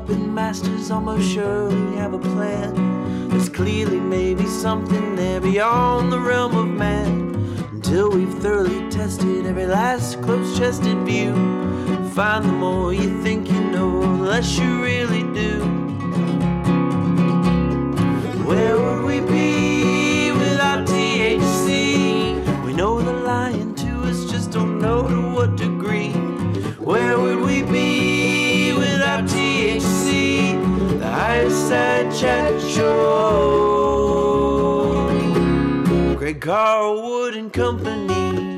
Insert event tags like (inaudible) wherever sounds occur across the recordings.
puppet masters almost surely have a plan. There's clearly maybe something there beyond the realm of man. Until we've thoroughly tested every last close chested view. Find the more you think you know, the less you really do. Where Side Chat Show. Greg Carlwood and Company.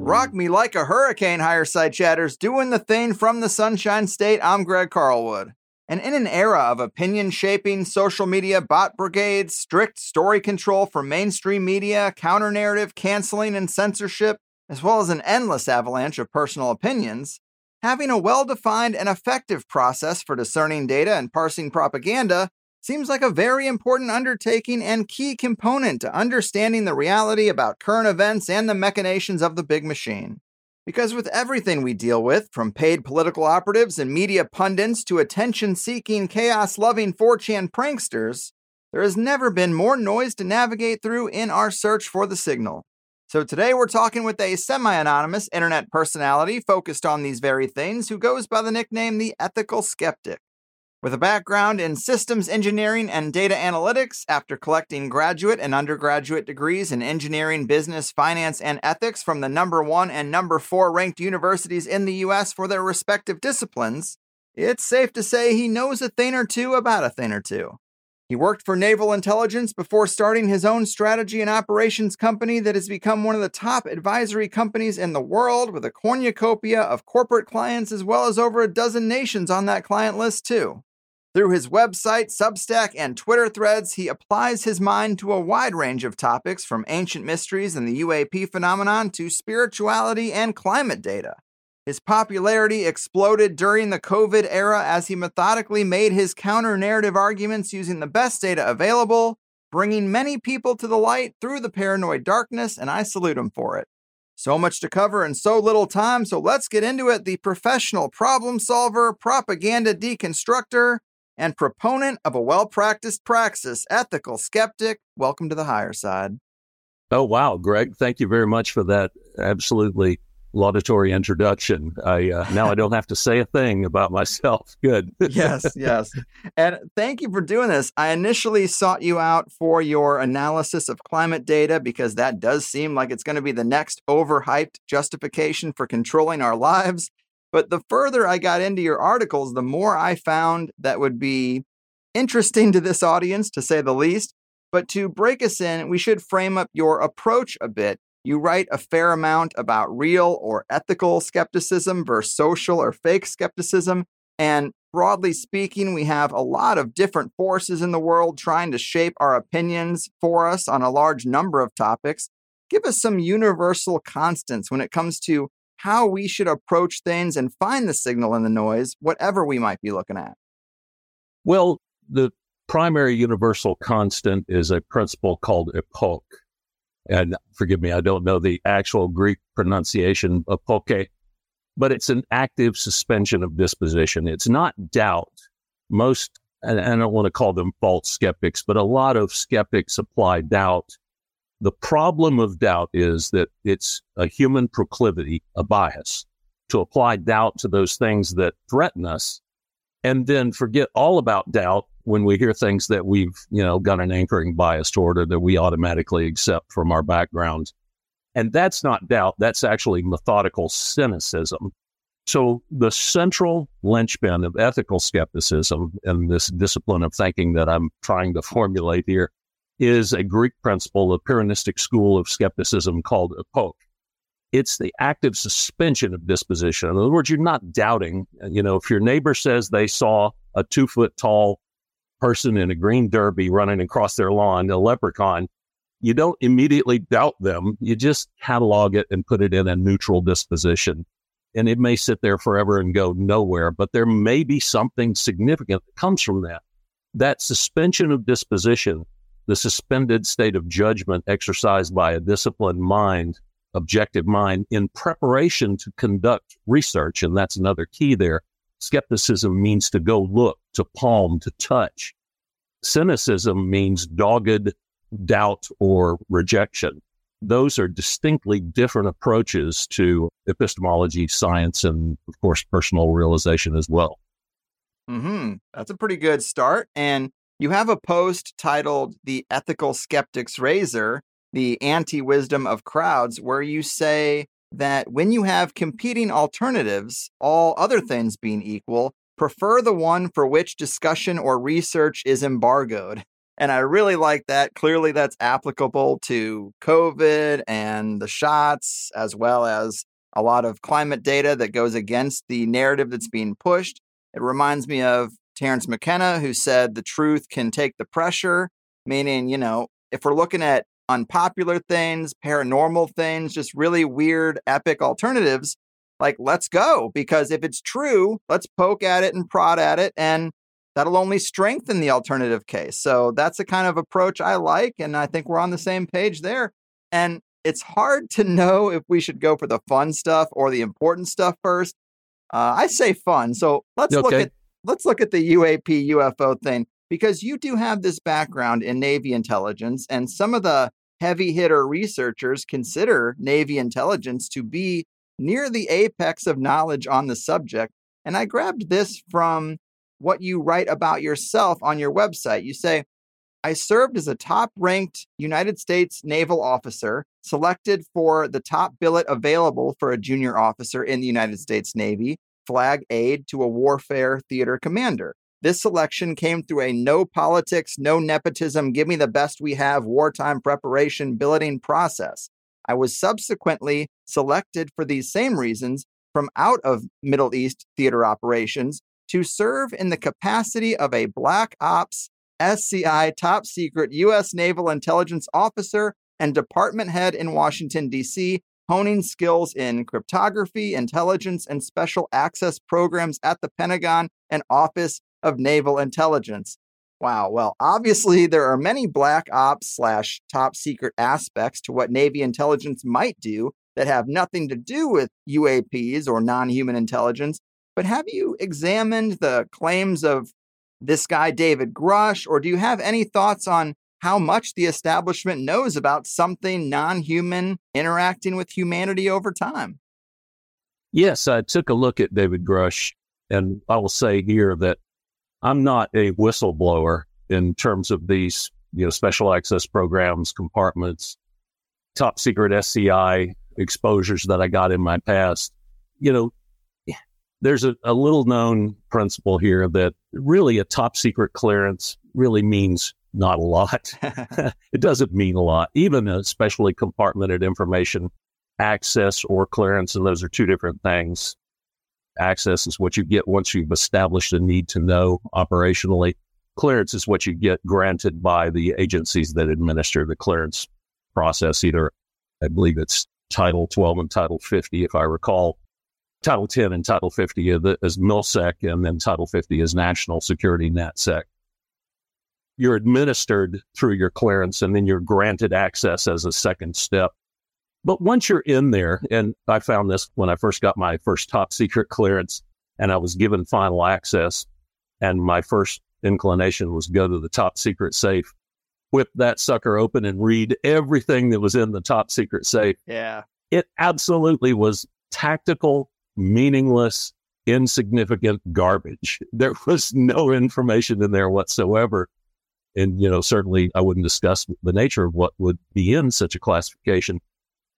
Rock me like a hurricane, higher side chatters, doing the thing from the Sunshine State. I'm Greg Carlwood. And in an era of opinion shaping, social media bot brigades, strict story control for mainstream media, counter narrative canceling and censorship, as well as an endless avalanche of personal opinions, having a well defined and effective process for discerning data and parsing propaganda seems like a very important undertaking and key component to understanding the reality about current events and the machinations of the big machine. Because with everything we deal with, from paid political operatives and media pundits to attention seeking, chaos loving 4chan pranksters, there has never been more noise to navigate through in our search for the signal. So today we're talking with a semi anonymous internet personality focused on these very things who goes by the nickname the Ethical Skeptic. With a background in systems engineering and data analytics, after collecting graduate and undergraduate degrees in engineering, business, finance, and ethics from the number one and number four ranked universities in the US for their respective disciplines, it's safe to say he knows a thing or two about a thing or two. He worked for naval intelligence before starting his own strategy and operations company that has become one of the top advisory companies in the world with a cornucopia of corporate clients as well as over a dozen nations on that client list, too. Through his website, Substack, and Twitter threads, he applies his mind to a wide range of topics from ancient mysteries and the UAP phenomenon to spirituality and climate data. His popularity exploded during the COVID era as he methodically made his counter narrative arguments using the best data available, bringing many people to the light through the paranoid darkness, and I salute him for it. So much to cover in so little time, so let's get into it. The professional problem solver, propaganda deconstructor, and proponent of a well practiced praxis, ethical skeptic. Welcome to the higher side. Oh, wow, Greg. Thank you very much for that absolutely laudatory introduction. I uh, now I don't have to say a thing about myself. Good. yes, (laughs) yes. And thank you for doing this. I initially sought you out for your analysis of climate data because that does seem like it's going to be the next overhyped justification for controlling our lives. But the further I got into your articles, the more I found that would be interesting to this audience, to say the least. But to break us in, we should frame up your approach a bit. You write a fair amount about real or ethical skepticism versus social or fake skepticism. And broadly speaking, we have a lot of different forces in the world trying to shape our opinions for us on a large number of topics. Give us some universal constants when it comes to how we should approach things and find the signal in the noise, whatever we might be looking at? Well, the primary universal constant is a principle called epoch. And forgive me, I don't know the actual Greek pronunciation of epoche, but it's an active suspension of disposition. It's not doubt. Most, and I don't want to call them false skeptics, but a lot of skeptics apply doubt the problem of doubt is that it's a human proclivity, a bias, to apply doubt to those things that threaten us and then forget all about doubt when we hear things that we've, you know, got an anchoring bias toward or that we automatically accept from our background. And that's not doubt. That's actually methodical cynicism. So the central linchpin of ethical skepticism and this discipline of thinking that I'm trying to (laughs) formulate here is a Greek principle, a Pyrrhonistic school of skepticism called epoch. It's the active suspension of disposition. In other words, you're not doubting. You know, if your neighbor says they saw a two foot tall person in a green derby running across their lawn, a leprechaun, you don't immediately doubt them. You just catalog it and put it in a neutral disposition. And it may sit there forever and go nowhere, but there may be something significant that comes from that. That suspension of disposition the suspended state of judgment exercised by a disciplined mind, objective mind, in preparation to conduct research. And that's another key there. Skepticism means to go look, to palm, to touch. Cynicism means dogged doubt or rejection. Those are distinctly different approaches to epistemology, science, and of course, personal realization as well. Hmm. That's a pretty good start. And you have a post titled "The Ethical Skeptic's Razor: The Anti-Wisdom of Crowds," where you say that when you have competing alternatives, all other things being equal, prefer the one for which discussion or research is embargoed. And I really like that. Clearly, that's applicable to COVID and the shots, as well as a lot of climate data that goes against the narrative that's being pushed. It reminds me of Terence McKenna, who said the truth can take the pressure, meaning, you know, if we're looking at unpopular things, paranormal things, just really weird, epic alternatives, like let's go. Because if it's true, let's poke at it and prod at it, and that'll only strengthen the alternative case. So that's the kind of approach I like. And I think we're on the same page there. And it's hard to (laughs) know if we should go for the fun stuff or the important stuff first. Uh, I say fun. So let's okay. look at let's look at the UAP UFO thing because you do have this background in Navy intelligence, and some of the heavy hitter researchers consider Navy intelligence to be near the apex of knowledge on the subject. And I grabbed this from what you write about yourself on your website. You say, I served as a top ranked United States naval officer, selected for the top billet available for a junior officer in the United States Navy, flag aide to a warfare theater commander. This selection came through a no politics, no nepotism, give me the best we have wartime preparation billeting process. I was subsequently selected for these same reasons from out of Middle East theater operations to serve in the capacity of a Black Ops SCI top secret U.S. Naval Intelligence officer and department head in Washington, D.C., honing skills in cryptography, intelligence, and special access programs at the Pentagon and Office of Naval Intelligence. Wow. Well, obviously, there are many black ops slash top secret aspects to what Navy intelligence might do that have nothing to do with UAPs or non human intelligence. But have you examined the claims of this guy, David Grusch, or do you have any thoughts on how much the establishment knows about something non human interacting with humanity over time? Yes, I took a look at David Grusch, and I will say here that I'm not a whistleblower in terms of these, you know, special access programs, compartments, top secret SCI exposures that I got in my past. You know, there's a, a little known principle here that really a top secret clearance really means not a lot. (laughs) (laughs) it doesn't mean a lot, even especially compartmented information access or clearance, and those are two different things. Access is what you get once you've established a need to know operationally. Clearance is what you get granted by the agencies that administer the clearance process. Either, I believe it's Title 12 and Title 50, if I recall. Title 10 and Title 50 is MILSEC, and then Title 50 is National Security NatSec. You're administered through your clearance, and then you're granted access as a second step but once you're in there, and I found this when I first got my first top secret clearance and I was given final access, and my first inclination was go to the top secret safe, whip that sucker open and read everything that was in the top secret safe. Yeah. It absolutely was tactical, meaningless, insignificant garbage. (laughs) There was no information in there whatsoever. And, you know, certainly I wouldn't discuss the nature of what would be in such a classification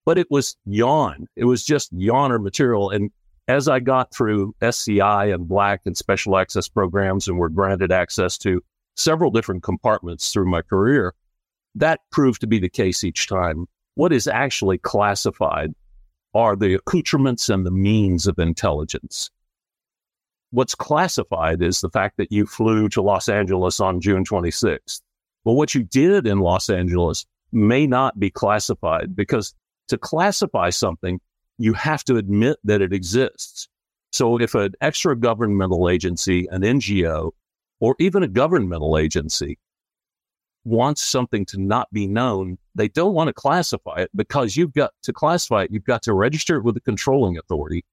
but it was yawn. It was just yawner material. And as I got through SCI and Black and special access programs and were granted access to several different compartments through my career, that proved to be the case each time. What is actually classified are the accoutrements and the means of intelligence. What's classified is the fact that you flew to Los Angeles on June 26th. Well, what you did in Los Angeles may not be classified because to classify something, you have to admit that it exists. So if an extra governmental agency, an NGO, or even a governmental agency wants something to not be known, they don't want to classify it because you've got to classify it. You've got to register it with the controlling authority.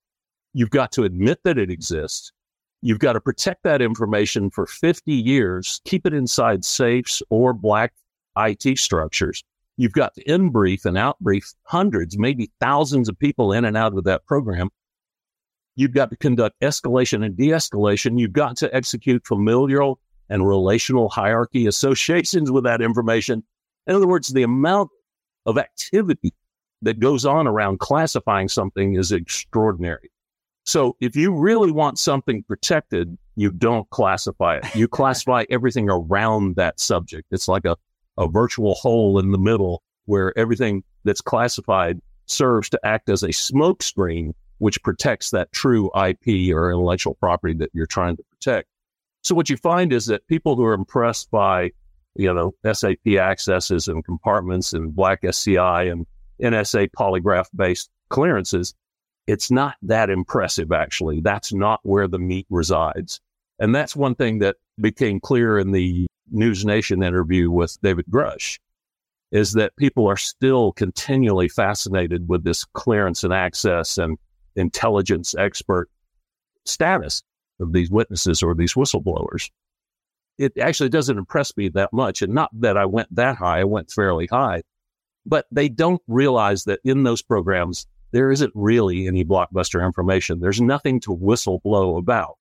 You've got to admit that it exists. You've got to protect that information for 50 years, keep it inside safes or black IT structures. You've got to in brief and out brief hundreds, maybe thousands of people in and out of that program. You've got to conduct escalation and de escalation. You've got to execute familial and relational hierarchy associations with that information. In other words, the amount of activity that goes on around classifying something is extraordinary. So if you really want something protected, you don't classify it. You (laughs) classify everything around that subject. It's like a, a virtual hole in the middle where everything that's classified serves to act as a smokescreen, which protects that true IP or intellectual property that you're trying to protect. So what you find is that people who are impressed by, you know, SAP accesses and compartments and black SCI and NSA polygraph based clearances, it's not that impressive, actually. That's not where the meat resides. And that's one thing that became clear in the News Nation interview with David Grusch is that people are still continually fascinated with this clearance and access and intelligence expert status of these witnesses or these whistleblowers. It actually doesn't impress me that much. And not that I went that high, I went fairly high, but they don't realize that in those programs, there isn't really any blockbuster information. There's nothing to whistleblow about.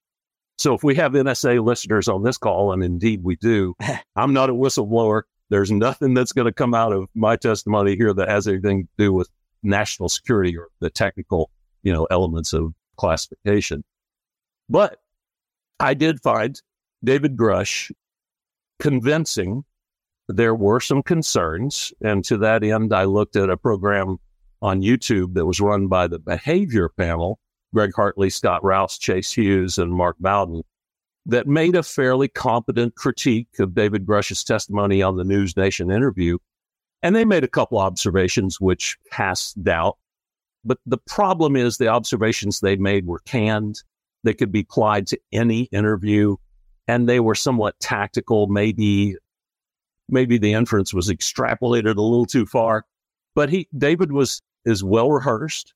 So if we have NSA listeners on this call, and indeed we do, (laughs) I'm not a whistleblower. There's nothing that's going to come out of my testimony here that has anything to do with national security or the technical, you know, elements of classification. But I did find David Grusch convincing. There were some concerns. And to that end, I looked at a program on YouTube that was run by the behavior panel, Greg Hartley, Scott Rouse, Chase Hughes, and Mark Bowden, that made a fairly competent critique of David Grusch's testimony on the News Nation interview. And they made a couple observations which cast doubt. But the problem is the observations they made were canned. They could be applied to any interview and they were somewhat tactical. Maybe, maybe the inference was extrapolated a little too far, but he, David was is well rehearsed.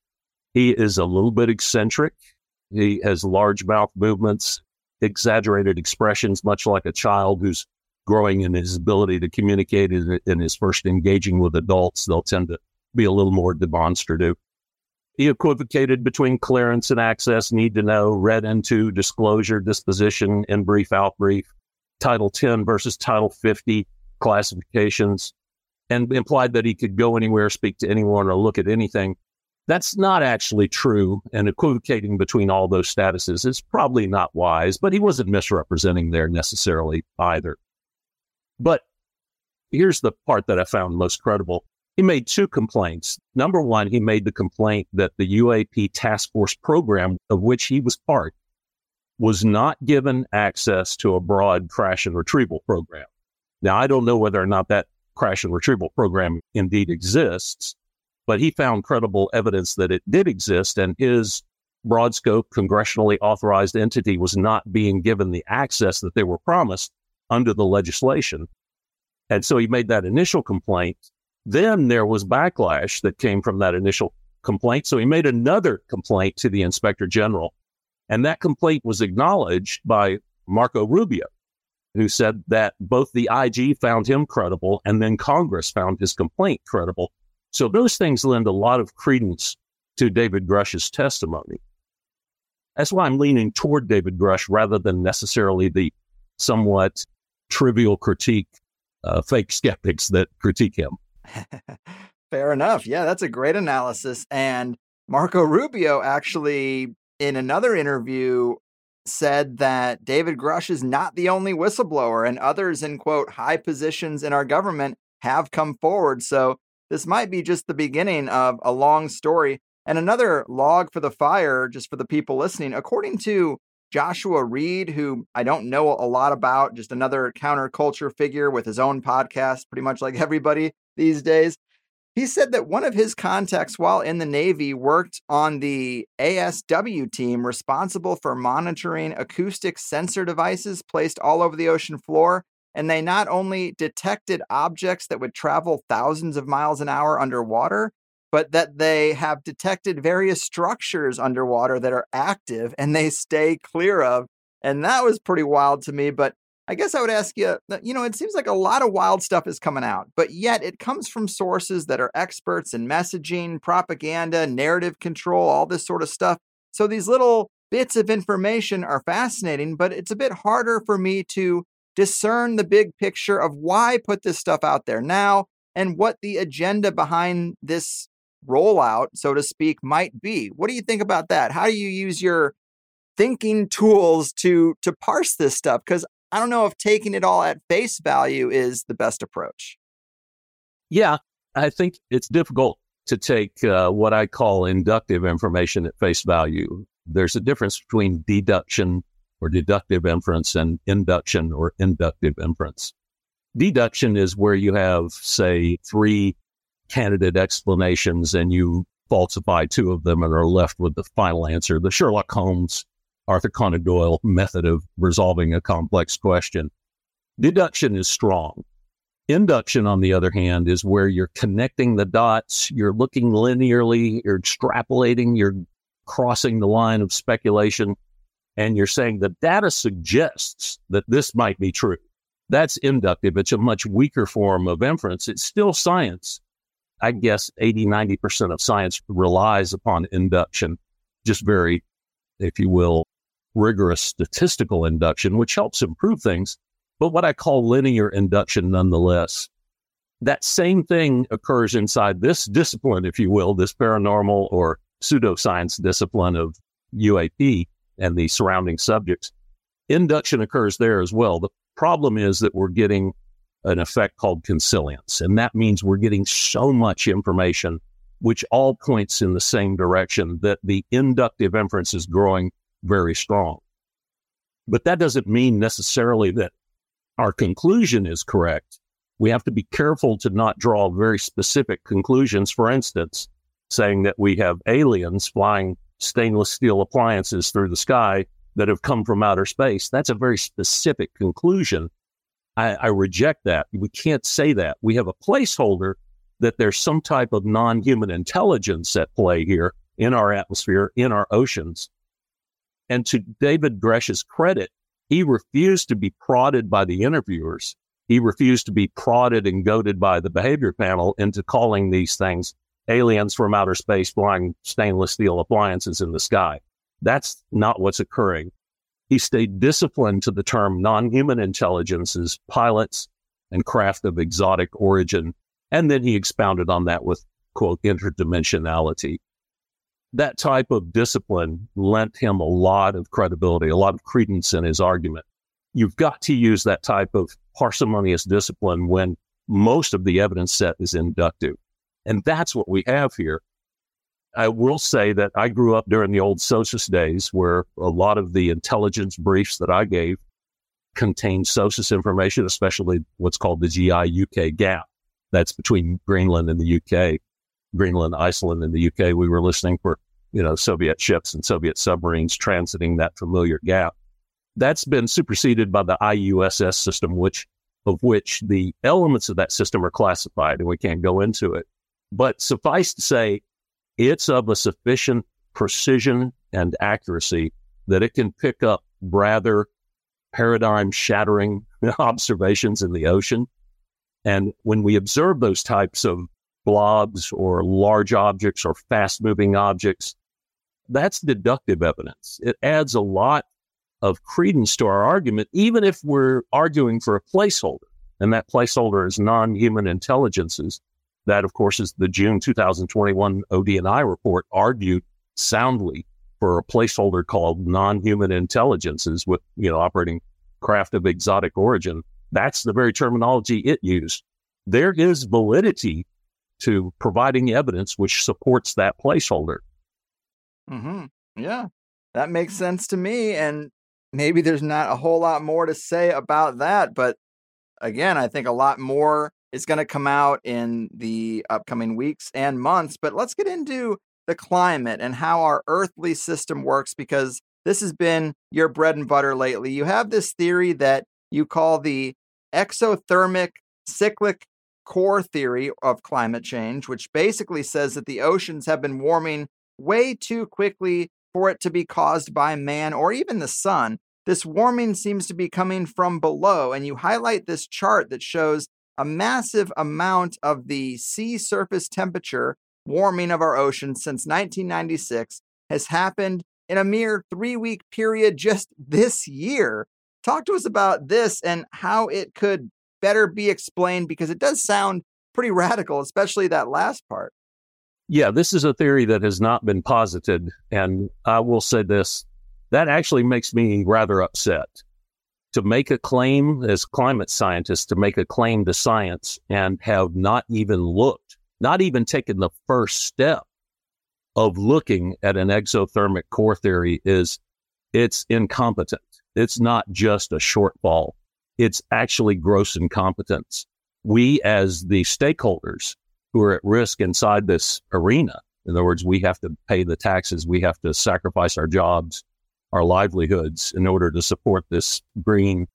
He is a little bit eccentric. He has large mouth movements, exaggerated expressions, much like a child who's growing in his ability to communicate in his first engaging with adults. They'll tend to be a little more demonstrative. He equivocated between clearance and access, need to know, read into disclosure, disposition, in brief, out brief, Title 10 versus Title 50 classifications and implied that he could go anywhere, speak to anyone, or look at anything. That's not actually true. And equivocating between all those statuses is probably not wise, but he wasn't misrepresenting there necessarily either. But here's the part that I found most credible. He made two complaints. Number one, he made the complaint that the UAP task force program of which he was part was not given access to a broad crash and retrieval program. Now, I don't know whether or not that crash and retrieval program indeed exists, but he found credible evidence that it did exist and his broad scope congressionally authorized entity was not being given the access that they were promised under the legislation. And so he made that initial complaint. Then there was backlash that came from that initial complaint. So he made another complaint to the inspector general. And that complaint was acknowledged by Marco Rubio who said that both the IG found him credible and then Congress found his complaint credible. So those things lend a lot of credence to David Grusch's testimony. That's why I'm leaning toward David Grusch rather than necessarily the somewhat trivial critique, uh, fake skeptics that critique him. (laughs) Fair enough. Yeah, that's a great analysis. And Marco Rubio actually, in another interview, said that David Grusch is not the only whistleblower, and others in quote high positions in our government have come forward. So this might be just the beginning of a long story. And another log for the fire, just for the people listening, according to Joshua Reed, who I don't know a lot about, just another counterculture figure with his own podcast, pretty much like (laughs) everybody these days. He said that one of his contacts while in the Navy worked on the ASW team responsible for monitoring acoustic sensor devices placed all over the ocean floor. And they not only detected objects that would travel thousands of miles an hour underwater, but that they have detected various structures underwater that are active and they stay clear of. And that was pretty wild to me. But I guess I would ask you, uh, you know, it seems like a lot of wild stuff is coming out, but yet it comes from sources that are experts in messaging, propaganda, narrative control, all this sort of stuff. So these little bits of information are fascinating, but it's a bit harder for me to discern the big picture of why put this stuff out there now and what the agenda behind this rollout, so to speak, might be. What do you think about that? How do you use your thinking tools to to parse this stuff? Because I don't know if taking it all at face value is the best approach. Yeah, I think it's difficult to take uh, what I call inductive information at face value. There's a difference between deduction or deductive inference and induction or inductive inference. Deduction is where you have, say, three candidate explanations and you falsify two of them and are left with the final answer. The Sherlock Holmes, Arthur Conan Doyle method of resolving a complex question. Deduction is strong. Induction, on the other hand, is where you're connecting the dots, you're looking linearly, you're extrapolating, you're crossing the line of speculation, and you're saying the data suggests that this might be true. That's inductive. It's a much weaker form of inference. It's still science. I guess 80, 90% of science relies upon induction, just very, if you will, rigorous statistical induction, which helps improve things, but what I call linear induction nonetheless. That same thing occurs inside this discipline, if you will, this paranormal or pseudoscience discipline of UAP and the surrounding subjects. Induction occurs there as well. The problem is that we're getting an effect called consilience, and that means we're getting so much information which all points in the same direction that the inductive inference is growing very strong. But that doesn't mean necessarily that our conclusion is correct. We have to be careful to not draw very specific conclusions. For instance, saying that we have aliens flying stainless steel appliances through the sky that have come from outer space. That's a very specific conclusion. I, I reject that. We can't say that. We have a placeholder that there's some type of non human intelligence at play here in our atmosphere, in our oceans. And to David Grusch's credit, he refused to be prodded by the interviewers. He refused to be prodded and goaded by the behavior panel into calling these things aliens from outer space flying stainless steel appliances in the sky. That's not what's occurring. He stayed disciplined to the term non human intelligences, pilots, and craft of exotic origin. And then he expounded on that with, quote, interdimensionality. That type of discipline lent him a lot of credibility, a lot of credence in his argument. You've got to use that type of parsimonious discipline when most of the evidence set is inductive. And that's what we have here. I will say that I grew up during the old SOSUS days where a lot of the intelligence briefs that I gave contained SOSUS information, especially what's called the GI UK gap. That's between Greenland and the UK, Greenland, Iceland, and the UK. We were listening for, you know, Soviet ships and Soviet submarines transiting that familiar gap. That's been superseded by the IUSS system, which of which the elements of that system are classified and we can't go into it. But suffice to say, it's of a sufficient precision and accuracy that it can pick up rather paradigm shattering (laughs) observations in the ocean. And when we observe those types of blobs or large objects or fast moving objects, that's deductive evidence. It adds a lot of credence to our argument, even if we're arguing for a placeholder. And that placeholder is non human intelligences that, of course, is the June 2021 ODNI report argued soundly for a placeholder called non-human intelligences with, you know, operating craft of exotic origin. That's the very terminology it used. There is validity to providing evidence which supports that placeholder. Mm-hmm. Yeah, that makes sense to me. And maybe there's not a whole lot more to say about that, but again, I think a lot more is going to come out in the upcoming weeks and months. But let's get into the climate and how our earthly system works because this has been your bread and butter lately. You have this theory that you call the exothermic cyclic core theory of climate change, which basically says that the oceans have been warming way too quickly for it to be caused by man or even the sun. This warming seems to be coming from below, and you highlight this chart that shows a massive amount of the sea surface temperature warming of our oceans since 1996 has happened in a mere three week period just this year. Talk to us about this and how it could better be explained because it does sound pretty radical, especially that last part. Yeah, this is a theory that has not been posited. And I will say this that actually makes me rather upset. To make a claim as climate scientists, to make a claim to science and have not even looked, not even taken the first step of looking at an exothermic core theory is it's incompetent. It's not just a shortfall. It's actually gross incompetence. We as the stakeholders who are at risk inside this arena, in other words, we have to pay the taxes. We have to sacrifice our jobs, our livelihoods in order to support this green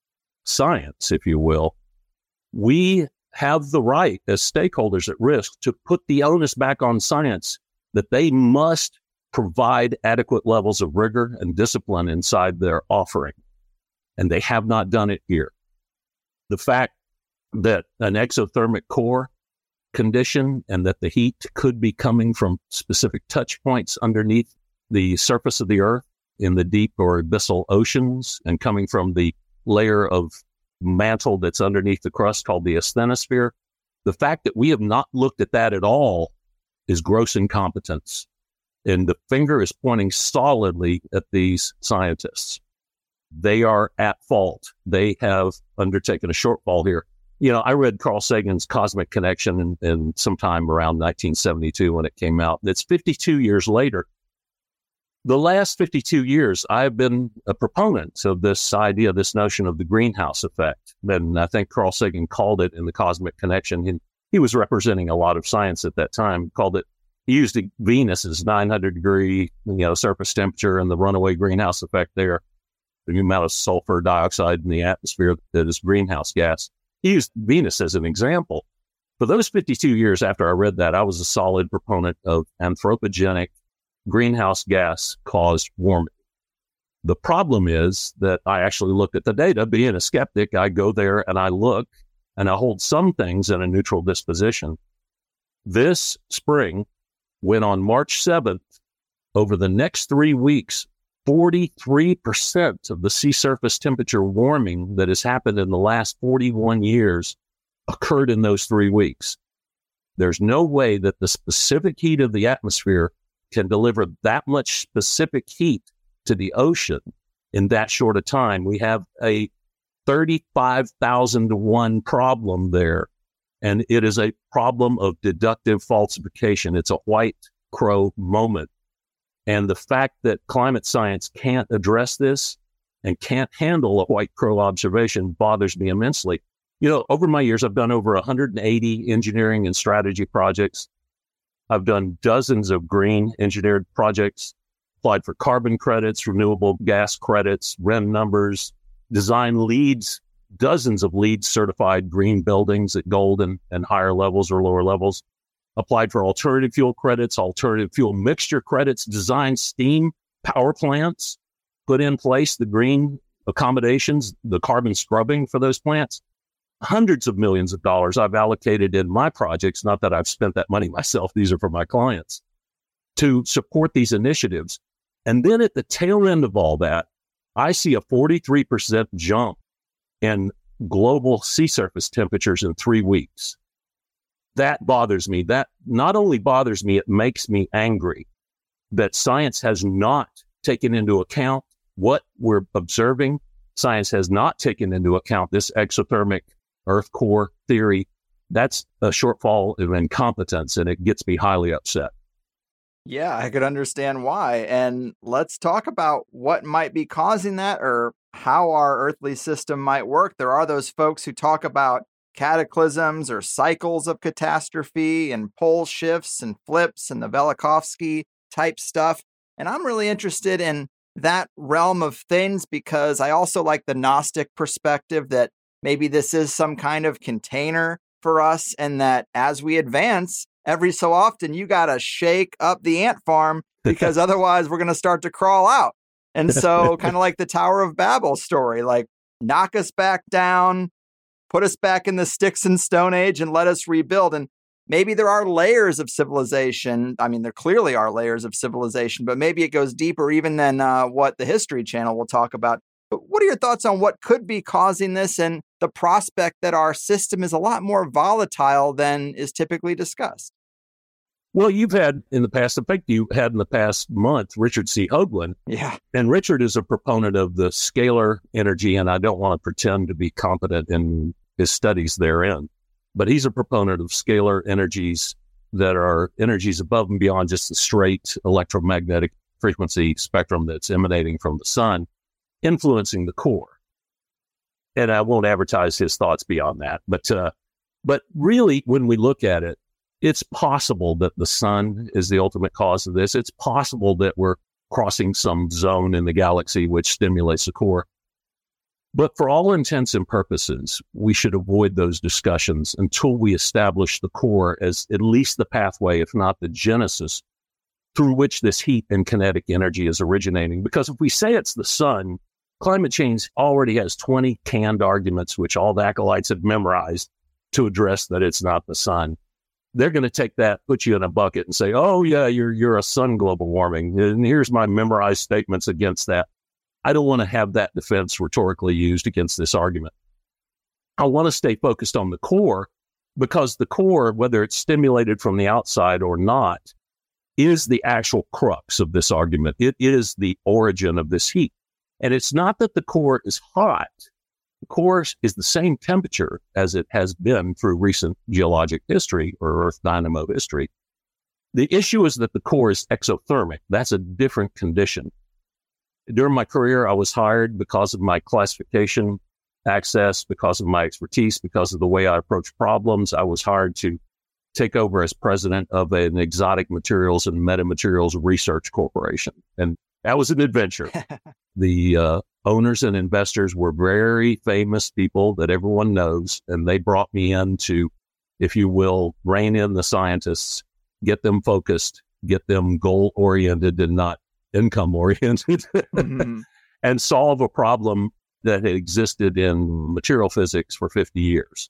science, if you will. We have the right as stakeholders at risk to put the onus back on science that they must provide adequate levels of rigor and discipline inside their offering. And they have not done it here. The fact that an exothermic core condition and that the heat could be coming from specific touch points underneath the surface of the earth in the deep or abyssal oceans and coming from the layer of mantle that's underneath the crust called the asthenosphere. The fact that we have not looked at that at all is gross incompetence. And the finger is pointing solidly at these scientists. They are at fault. They have undertaken a shortfall here. You know, I read Carl Sagan's Cosmic Connection in, in sometime around 1972 when it came out. It's 52 years later. The last 52 years, I've been a proponent of this idea, this notion of the greenhouse effect. And I think Carl Sagan called it in the Cosmic Connection he was representing a lot of science at that time, called it, he used Venus's 900 degree, you know, surface temperature and the runaway greenhouse effect there, the amount of sulfur dioxide in the atmosphere that is greenhouse gas. He used Venus as an example. For those 52 years after I read that, I was a solid proponent of anthropogenic greenhouse gas caused warming. The problem is that I actually looked at the data. Being a skeptic, I go there and I look and I hold some things in a neutral disposition. This spring, when on March 7th, over the next three weeks, 43% of the sea surface temperature warming that has happened in the last 41 years occurred in those three weeks. There's no way that the specific heat of the atmosphere can deliver that much specific heat to the ocean in that short a time. We have a 35,000 to 1 problem there. And it is a problem of deductive falsification. It's a white crow moment. And the fact that climate science can't address this and can't handle a white crow observation bothers me immensely. You know, over my years, I've done over 180 engineering and strategy projects. I've done dozens of green engineered projects, applied for carbon credits, renewable gas credits, RIN numbers, design LEEDs, dozens of LEED certified green buildings at gold and, and higher levels or lower levels, applied for alternative fuel credits, alternative fuel mixture credits, designed steam power plants, put in place the green accommodations, the carbon scrubbing for those plants. Hundreds of millions of dollars I've allocated in my projects, not that I've spent that money (laughs) myself, these are for my clients, to support these initiatives. And then at the tail end of all that, I see a 43% jump in global sea surface temperatures in three weeks. That bothers me. That not only bothers me, it makes me angry that science has not taken into account what we're observing. Science has not taken into account this exothermic Earth core theory. That's a shortfall of incompetence, and it gets me highly upset. Yeah, I could understand why. And let's talk about what might be causing that or how our earthly system might work. There are those folks who talk about cataclysms or cycles of catastrophe and pole shifts and flips and the Velikovsky type stuff. And I'm really interested in that realm of things because I also like the Gnostic perspective that maybe this is some kind of container for us, and that as we advance, every so often you got to shake up the ant farm because (laughs) otherwise we're going to start to crawl out. And so, (laughs) kind of like the Tower of Babel story, like knock us back down, put us back in the sticks and stone age, and let us rebuild. And maybe there are layers of civilization. I mean, there clearly are layers of civilization, but maybe it goes deeper even than uh, what the History Channel will talk about. But what are your thoughts on what could be causing this and the prospect that our system is a lot more volatile than is typically discussed? Well, you've had in the past, in fact, you had in the past month, Richard C. Hoagland. Yeah. And Richard is a proponent of the scalar energy, and I don't want to pretend to be competent in his studies therein, but he's a proponent of scalar energies that are energies above and beyond just the straight electromagnetic frequency spectrum that's emanating from the sun, influencing the core. And I won't advertise his thoughts beyond that, but uh, but really, when we look at it, it's possible that the sun is the ultimate cause of this. It's possible that we're crossing some zone in the galaxy which stimulates the core. But for all intents and purposes, we should avoid those discussions until we establish the core as at least the pathway, if not the genesis, through which this heat and kinetic energy is originating. Because if we say it's the sun, climate change already has 20 canned arguments, which all the acolytes have memorized to address that it's not the sun they're going to take that, put you in a bucket, and say, "Oh yeah, you're you're a sun global warming." And here's my memorized statements against that. I don't want to have that defense rhetorically used against this argument. I want to stay focused on the core because the core, whether it's stimulated from the outside or not, is the actual crux of this argument. It is the origin of this heat. And it's not that the core is hot. The core is the same temperature as it has been through recent geologic history or Earth dynamo history. The issue is that the core is exothermic. That's a different condition. During my career, I was hired because of my classification access, because of my expertise, because of the way I approach problems. I was hired to take over as president of an exotic materials and metamaterials research corporation. And that was an adventure. (laughs) the uh, owners and investors were very famous people that everyone knows, and they brought me in to, if you will, rein in the scientists, get them focused, get them goal oriented and not income oriented, mm-hmm. (laughs) and solve a problem that had existed in material physics for 50 years.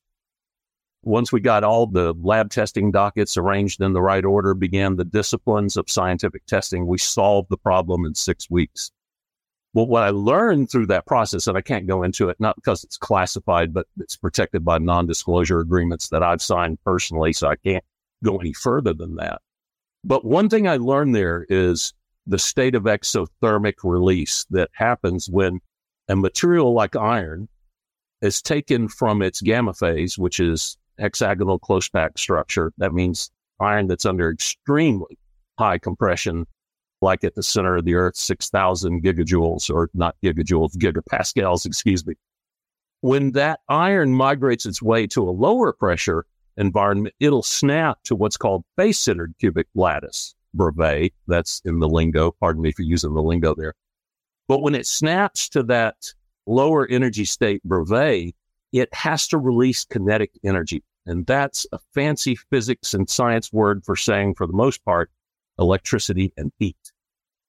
Once we got all the lab testing dockets arranged in the right order, began the disciplines of scientific testing, we solved the problem in six weeks. Well, what I learned through that process, and I can't go into it, not because it's classified, but it's protected by non disclosure agreements that I've signed personally. So I can't go any further than that. But one thing I learned there is the state of exothermic release that happens when a material like iron is taken from its gamma phase, which is hexagonal close pack structure. That means iron that's under extremely high compression like at the center of the Earth, 6,000 gigajoules, or not gigajoules, gigapascals, excuse me. When that iron migrates its way to a lower pressure environment, it'll snap to what's called face centered cubic lattice, Bravais. That's in the lingo. Pardon me for using the lingo there. But when it snaps to that lower energy state, Bravais, it has to release kinetic energy. And that's a fancy physics and science word for saying, for the most part, electricity, and heat.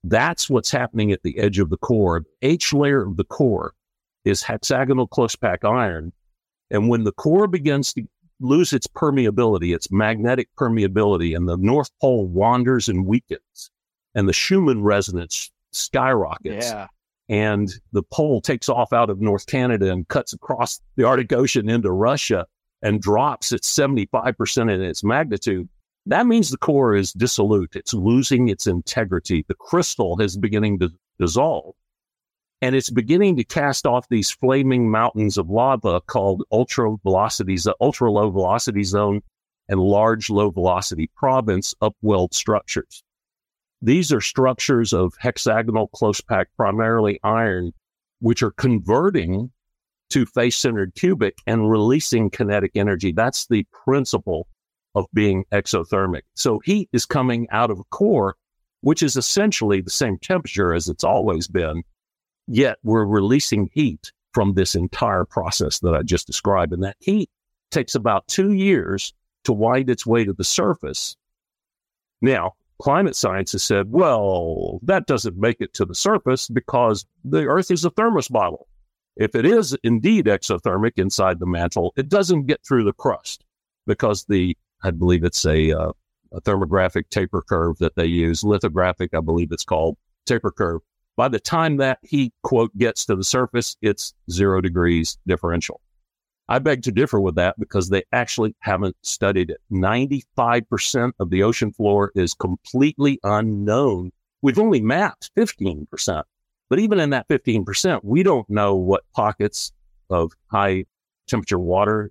That's what's happening at the edge of the core. Each layer of the core is hexagonal close pack iron. And when the core begins to lose its permeability, its magnetic permeability, and the North Pole wanders and weakens, and the Schumann resonance skyrockets. Yeah. And the pole takes off out of North Canada and cuts across the Arctic Ocean into Russia and drops at 75% in its magnitude. That means the core is dissolute. It's losing its integrity. The crystal is beginning to dissolve. And it's beginning to cast off these flaming mountains of lava called ultra velocities, the ultra low velocity zone and large low velocity province upwelled structures. These are structures of hexagonal close pack, primarily iron, which are converting to face centered cubic and releasing kinetic energy. That's the principle of being exothermic. So heat is coming out of a core, which is essentially the same temperature as it's always been, yet we're releasing heat from this entire process that I just described. And that heat takes about two years to wind its way to the surface. Now, climate science has said, well, that doesn't make it to the surface because the Earth is a thermos bottle. If it is indeed exothermic inside the mantle, it doesn't get through the crust because the, I believe it's a, uh, a thermographic taper curve that they use, lithographic, I believe it's called taper curve. By the time that heat, quote, gets to the surface, it's zero degrees differential. I beg to differ with that because they actually haven't studied it. 95% of the ocean floor is completely unknown. We've only mapped 15%. But even in that 15%, we don't know what pockets of high temperature water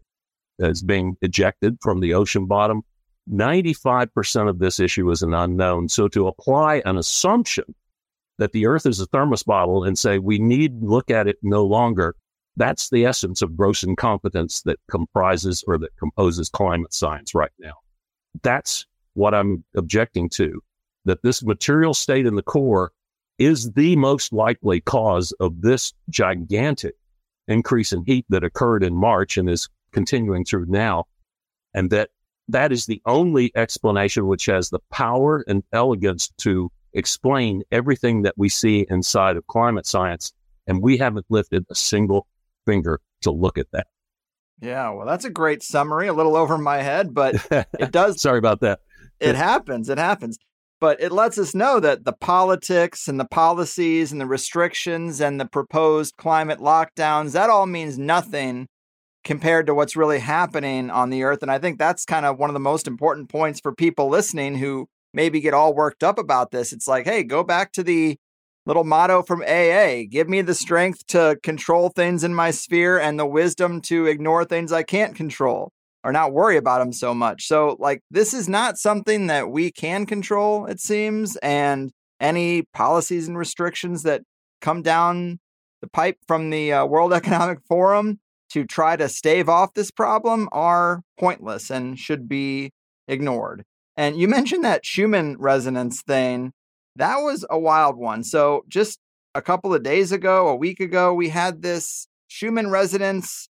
is being ejected from the ocean bottom. 95% of this issue is an unknown. So to apply an assumption that the earth is a thermos bottle and say we need look at it no longer, that's the essence of gross incompetence that comprises or that composes climate science right now. That's what I'm objecting to, that this material state in the core is the most likely cause of this gigantic increase in heat that occurred in March and is continuing through now. And that that is the only explanation which has the power and elegance to explain everything that we see inside of climate science. And we haven't lifted a single finger to look at that. Yeah, well, that's a great summary. A little over my head, but (laughs) it does. Sorry about that. It happens. It happens. But it lets us know that the politics and the policies and the restrictions and the proposed climate lockdowns, that all means nothing compared to what's really happening on the earth. And I think that's kind of one of the most important points for people listening who maybe get all worked up about this. It's like, hey, go back to the little motto from AA give me the strength to control things in my sphere and the wisdom to ignore things I can't control or not worry about them so much. So, like, this is not something that we can control, it seems. And any policies and restrictions that come down the pipe from the uh, World (laughs) Economic Forum to try to stave off this problem are pointless and should be ignored. And you mentioned that Schumann resonance thing. That was a wild one. So, just a couple of days ago, a week ago, we had this Schumann resonance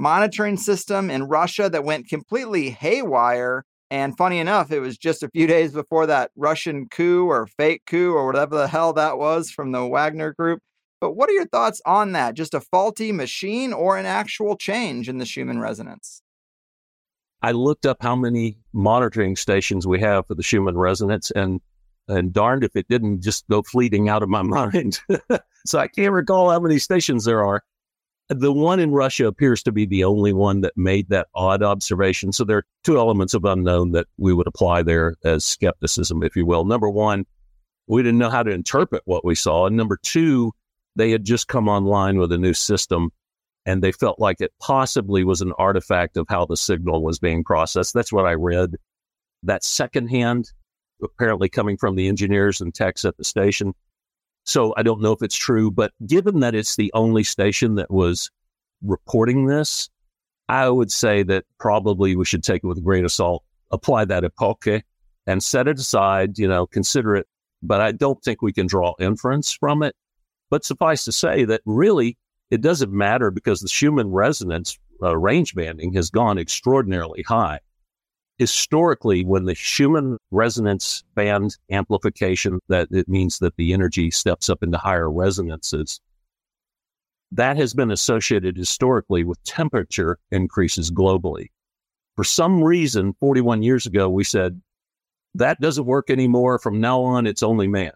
monitoring system in Russia that went completely haywire. And funny enough, it was just a few days before that Russian coup or fake coup or whatever the hell that was from the Wagner group. But what are your thoughts on that? Just a faulty machine or an actual change in the Schumann resonance? I looked up how many monitoring stations we have for the Schumann resonance, and and darned if it didn't just go fleeting out of my (laughs) mind. so I can't recall how many stations there are. The one in Russia appears to be the only one that made that odd observation. So there are two elements of unknown that we would apply there as skepticism, if you will. Number one, we didn't know how to interpret what we saw. And number two, they had just come online with a new system and they felt like it possibly was an artifact of how the signal was being processed. That's what I read. That secondhand, apparently coming from the engineers and techs at the station, so I don't know if it's true, but given that it's the only station that was reporting this, I would say that probably we should take it with a grain of salt, apply that epoche and set it aside, you know, consider it. But I don't think we can draw inference from it. But suffice to say that really it doesn't matter because the Schumann resonance uh, range banding has gone extraordinarily high historically, when the Schumann resonance band amplification, that it means that the energy steps up into higher resonances, that has been associated historically with temperature increases globally. For some reason, 41 years ago, we said that doesn't work anymore. From now on, it's only man.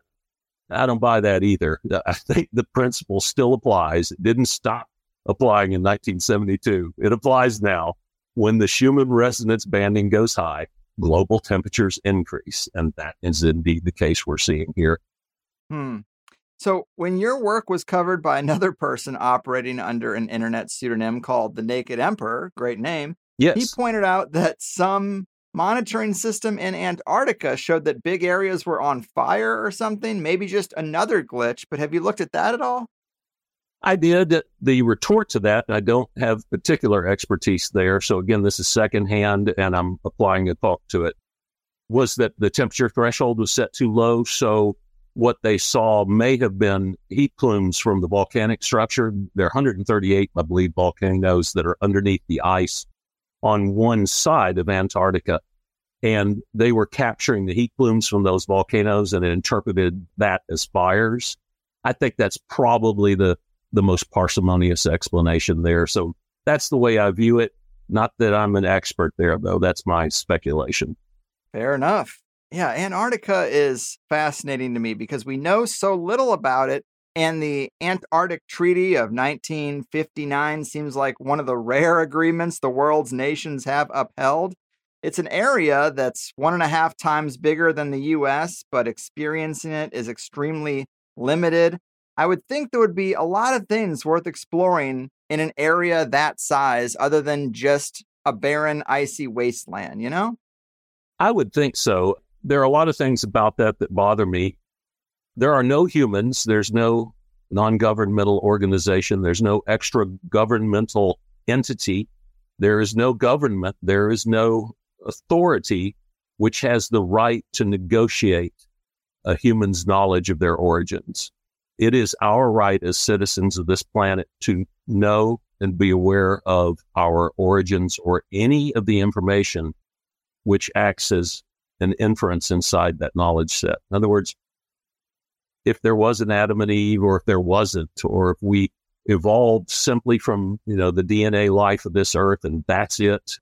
I don't buy that either. (laughs) I think the principle still applies. It didn't stop applying in 1972. It applies now when the Schumann resonance banding goes high, global temperatures increase. And that is indeed the case we're seeing here. Hmm. So, when your work was covered by (laughs) another person operating under an internet pseudonym called the Naked Emperor, great name, yes. he pointed out that some monitoring system in Antarctica showed that big areas were on fire or something, maybe just another glitch. But have you looked at that at all? I did. The retort to that, I don't have particular expertise there. So again, this is secondhand and I'm applying a thought to it, was that the temperature threshold was set too low. So what they saw may have been heat plumes from the volcanic structure. There are 138, I believe, volcanoes that are underneath the ice on one side of Antarctica. And they were capturing the heat plumes from those volcanoes and interpreted that as fires. I think that's probably the, the most parsimonious explanation there. So that's the way I view it. Not that I'm an expert there, though. That's my speculation. Fair enough. Yeah, Antarctica is fascinating to me because we know so little about it. And the Antarctic Treaty of 1959 seems like one of the rare agreements the world's nations have upheld. It's an area that's one and a half times bigger than the US, but experiencing it is extremely limited. I would think there would be a lot of things worth exploring in an area that size other than just a barren, icy wasteland, you know? I would think so. There are a lot of things about that that bother me. There are no humans, there's no non governmental organization, there's no extra governmental entity, there is no government, there is no authority which has the right to negotiate a human's knowledge of their origins. It is our right as citizens of this planet to know and be aware of our origins or any of the information which acts as an inference inside that knowledge set. In other words, if there was an Adam and Eve, or if there wasn't, or if we evolved simply from you know the DNA life of this earth and that's it,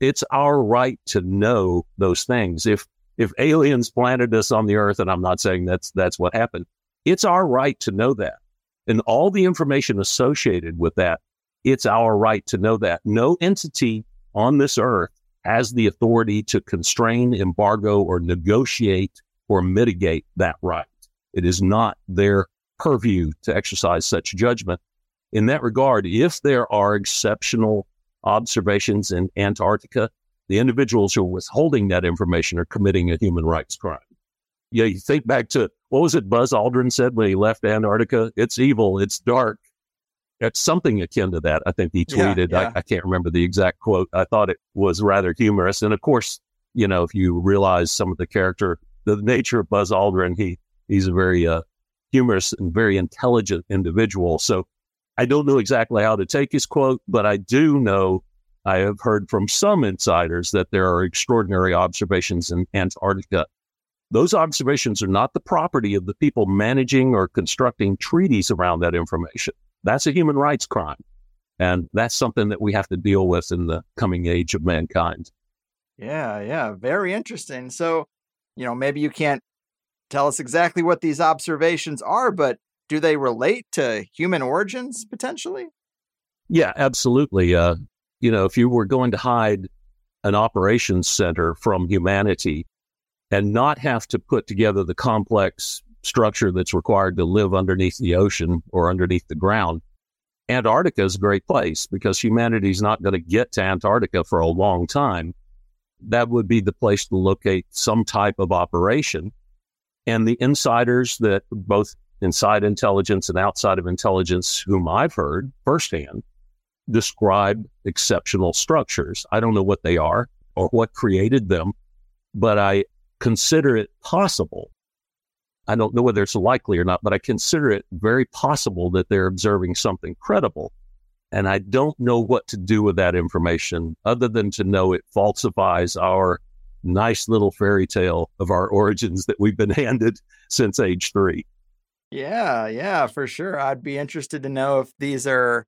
it's our right to know those things. If if aliens planted us on the earth, and I'm not saying that's that's what happened, it's our right to know that. And all the information associated with that, it's our right to know that. No entity on this earth has the authority to constrain, embargo, or negotiate or mitigate that right. It is not their purview to exercise such judgment. In that regard, if there are exceptional observations in Antarctica, the individuals who are withholding that information are committing a human rights crime. Yeah, you think back to what was it Buzz Aldrin said when he left Antarctica? It's evil, it's dark. It's something akin to that. I think he tweeted. Yeah, yeah. I, I can't remember the exact quote. I thought it was rather humorous. And of course, you know, if you realize some of the character, the nature of Buzz Aldrin, he he's a very uh, humorous and very intelligent individual. So I don't know exactly how to take his quote, but I do know I have heard from some insiders that there are extraordinary observations in Antarctica those observations are not the property of the people managing or constructing treaties around that information. That's a human rights crime. And that's something that we have to deal with in the coming age of mankind. Yeah, yeah. Very interesting. So, you know, maybe you can't tell us exactly what these observations are, but do they relate to human origins potentially? Yeah, absolutely. Uh, you know, if you were going to hide an operations center from humanity, and not have to put together the complex structure that's required to live underneath the ocean or underneath the ground. Antarctica is a great place because humanity's not going to get to Antarctica for a long time. That would be the place to locate some type of operation. And the insiders that both inside intelligence and outside of intelligence, whom I've heard firsthand, describe exceptional structures. I don't know what they are or what created them, but I consider it possible. I don't know whether it's likely or not, but I consider it very possible that they're observing something credible. And I don't know what to do with that information other than to know it falsifies our nice little fairy tale of our (laughs) origins that we've been handed since age three. Yeah, yeah, for sure. I'd be interested to know if these are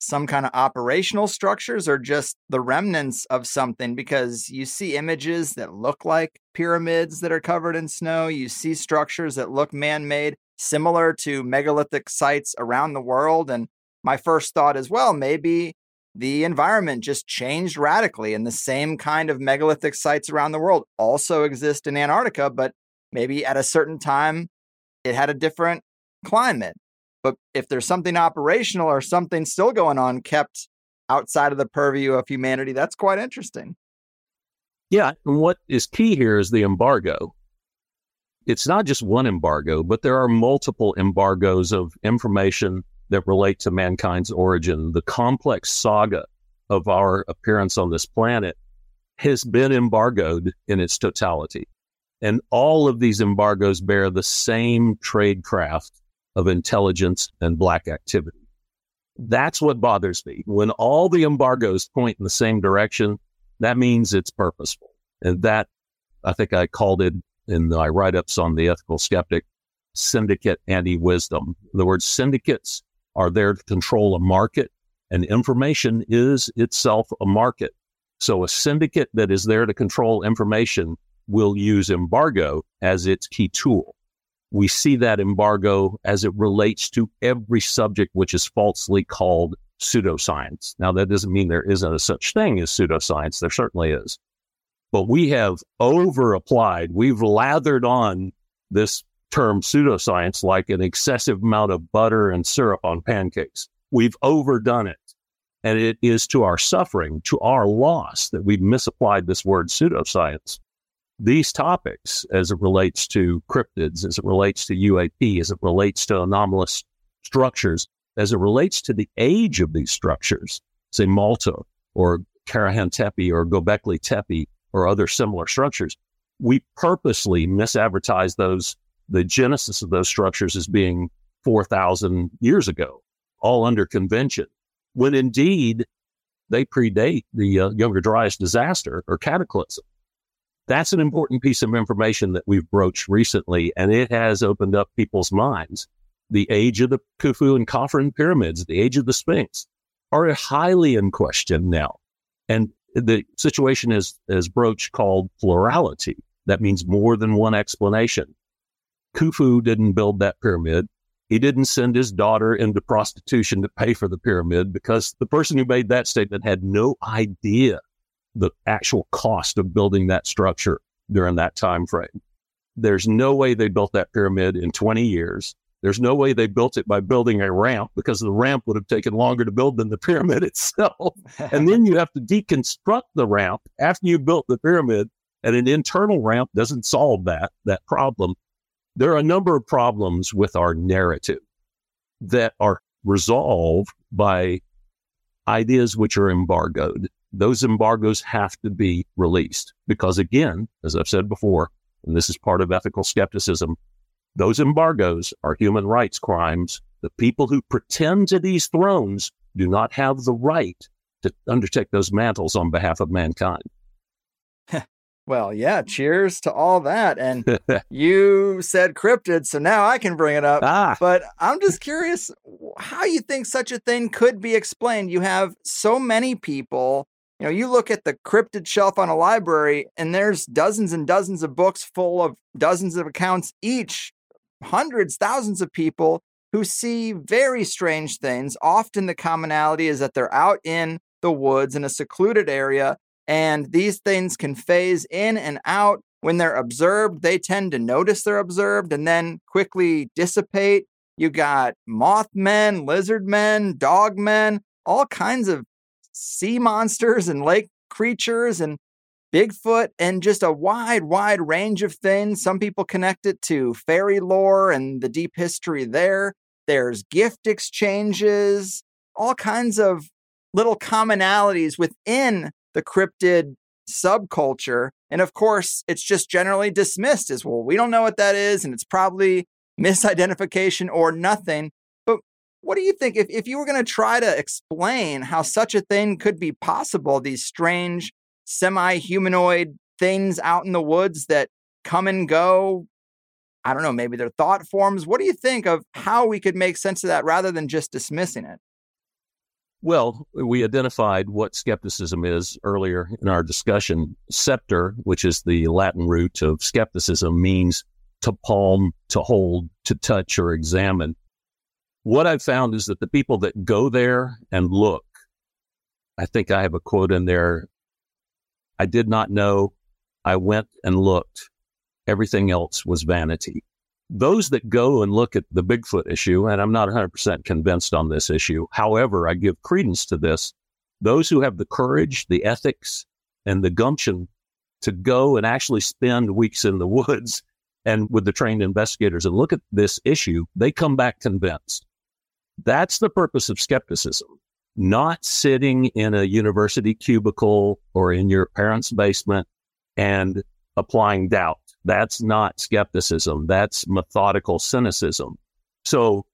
some kind of operational structures or just the remnants of something because you see images that look like pyramids that are covered in snow. You see structures that look man made, similar to megalithic sites around the world. And my first thought as well, maybe the environment just changed radically and the same kind of megalithic sites around the world also exist in Antarctica, but maybe at a certain time it had a different climate but if there's something operational or something still going on kept outside of the purview of humanity, that's quite interesting. Yeah. And what is key here is the embargo. It's not just one embargo, but there are multiple embargoes of information that relate to mankind's origin. The complex saga of our appearance on this planet has been embargoed in its totality. And all of these embargoes bear the same tradecraft of intelligence and black activity. That's what bothers me. When all the embargoes point in the same direction, that means it's purposeful. And that, I think I called it in my write ups on the ethical skeptic, syndicate anti wisdom. In other words, syndicates are there to control a market, and information is itself a market. So a syndicate that is there to control information will use embargo as its key tool. We see that embargo as it relates to every subject which is falsely called pseudoscience. Now, that doesn't mean there isn't a such thing as pseudoscience. There certainly is. But we have over applied, we've lathered on this term pseudoscience like an excessive amount of butter and syrup on pancakes. We've overdone it. And it is to our suffering, to our loss, that we've misapplied this word pseudoscience. These topics, as it relates to cryptids, as it relates to UAP, as it relates to anomalous structures, as it relates to the age of these structures, say Malta or Karahan Tepe or Gobekli Tepe or other similar structures, we purposely misadvertise those, the genesis of those structures as being 4,000 years ago, all under convention, when indeed they predate the uh, Younger Dryas disaster or cataclysm. That's an important piece of information that we've broached recently, and it has opened up people's minds. The age of the Khufu and Khafren pyramids, the age of the Sphinx, are highly in question now. And the situation is, is broached called plurality. That means more than one explanation. Khufu didn't build that pyramid. He didn't send his daughter into prostitution to pay for the pyramid because the person who made that statement had no idea the actual cost of building that structure during that time frame. There's no way they built that pyramid in 20 years. There's no way they built it by building a ramp because the ramp would have taken longer to build than the pyramid (laughs) itself. and then you have to deconstruct the ramp after you built the pyramid. And an internal ramp doesn't solve that, that problem. There are a number of problems with our narrative that are resolved by ideas which are embargoed. Those embargoes have to be released because again, as I've said before, and this is part of ethical skepticism, those embargoes are human rights crimes. The people who pretend to these thrones do not have the right to undertake those mantles on behalf of mankind. (laughs) well, yeah, cheers to all that. And you said cryptid, so now I can bring it up. (laughs) Ah. But I'm just curious how you think such a thing could be explained. You have so many people you know, you look at the cryptid shelf on a library and there's dozens and dozens of books full of dozens of accounts each hundreds, thousands of people who see very strange things. Often the commonality is that they're out in the woods in a secluded area, and these things can phase in and out. When they're observed, they tend to notice they're observed and then quickly dissipate. You got mothmen, lizard men, dog men, all kinds of sea monsters and lake creatures and Bigfoot and just a wide, wide range of things. Some people connect it to fairy lore and the deep history there. There's gift exchanges, all kinds of little commonalities within the cryptid subculture. And of course, it's just generally dismissed as well, we don't know what that is, and it's probably misidentification or nothing. What do you think if, if you were going to try to explain how such a thing could be possible, these strange semi humanoid things out in the woods that come and go. I don't know, maybe they're thought forms. What do you think of how we could make sense of that rather than just dismissing it? Well, we identified what skepticism is earlier in our discussion. Scepter, which is the Latin root of skepticism, means to palm, to hold, to touch, or examine. What I've found is that the people that go there and look, I think I have a quote in there I did not know. I went and looked. Everything else was vanity. Those that go and look at the Bigfoot issue, and I'm not 100% convinced on this issue. However, I give credence to this. Those who have the courage, the ethics, and the gumption to go and actually spend weeks in the (laughs) woods and with the trained investigators and look at this issue, they come back convinced. That's the purpose of skepticism not sitting in a university cubicle or in your parents' basement and applying doubt. That's not skepticism. That's methodical cynicism. So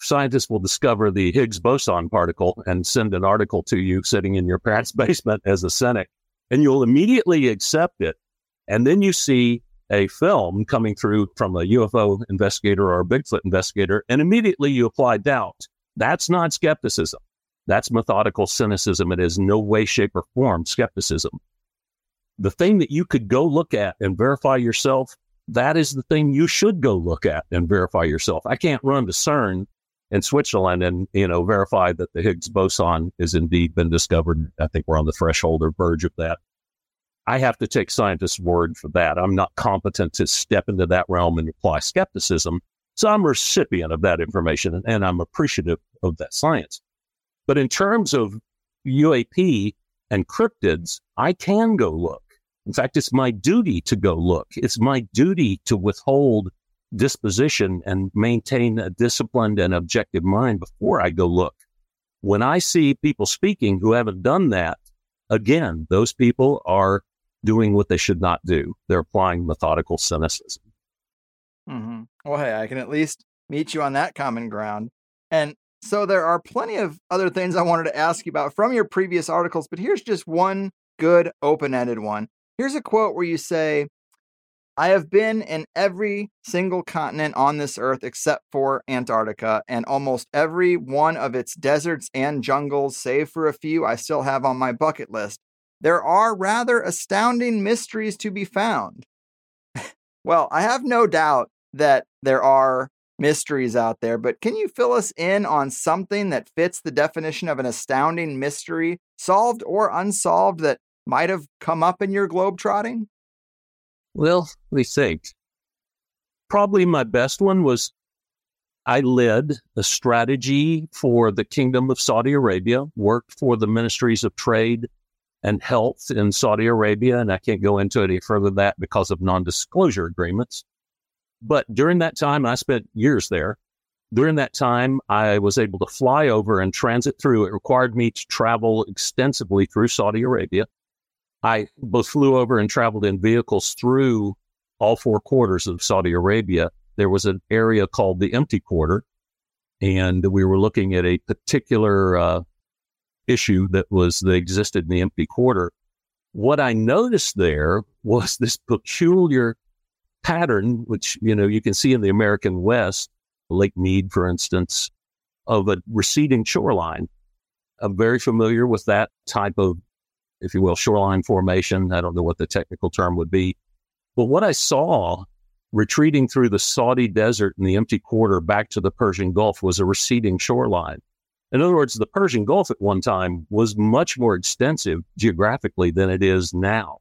scientists will discover the Higgs boson particle and send an article to you sitting in your parents' (laughs) basement as a cynic, and you'll immediately accept it. And then you see a film coming through from a UFO investigator or a Bigfoot investigator, and immediately you apply doubt. That's not skepticism. That's methodical cynicism. It is no way, shape, or form skepticism. The thing that you could go look at and verify yourself, that is the thing you should go look at and verify yourself. I can't run to CERN in Switzerland and, you know, verify that the Higgs boson has indeed been discovered. I think we're on the threshold or verge of that. I have to take scientists' word for that. I'm not competent to step into that realm and apply skepticism. So I'm a recipient of that information and I'm appreciative of that science. But in terms of UAP and cryptids, I can go look. In fact, it's my duty to go look. It's my duty to withhold disposition and maintain a disciplined and objective mind before I go look. When I see people speaking who haven't done that, again, those people are doing what they should not do. They're applying methodical cynicism. Mm-hmm. Well, hey, I can at least meet you on that common ground. And so there are plenty of other things I wanted to ask you about from your previous articles, but here's just one good open ended one. Here's a quote where you say, I have been in every single continent on this earth except for Antarctica, and almost every one of its deserts and jungles, save for a few I still have on my bucket list. There are rather astounding mysteries to be found. (laughs) well, I have no doubt that there are mysteries out there, but can you fill us in on something that fits the definition of an astounding mystery, solved or unsolved, that might have come up in your globetrotting? Well, me think. Probably my best one was I led a strategy for the Kingdom of Saudi Arabia, worked for the Ministries of Trade and Health in Saudi Arabia, and I can't go into any further than that because of non disclosure agreements. But during that time, I spent years there. During that time, I was able to fly over and transit through. It required me to travel extensively through Saudi Arabia. I both flew over and traveled in vehicles through all four quarters of Saudi Arabia. There was an area called the Empty Quarter, and we were looking at a particular uh, issue that was that existed in the Empty Quarter. What I noticed there was this peculiar pattern, which you know you can see in the American West, Lake Mead, for instance, of a receding shoreline. I'm very familiar with that type of if you will, shoreline formation. I don't know what the technical term would be. But what I saw retreating through the Saudi desert and the empty quarter back to the Persian Gulf was a receding shoreline. In other words, the Persian Gulf at one time was much more extensive geographically than it is now.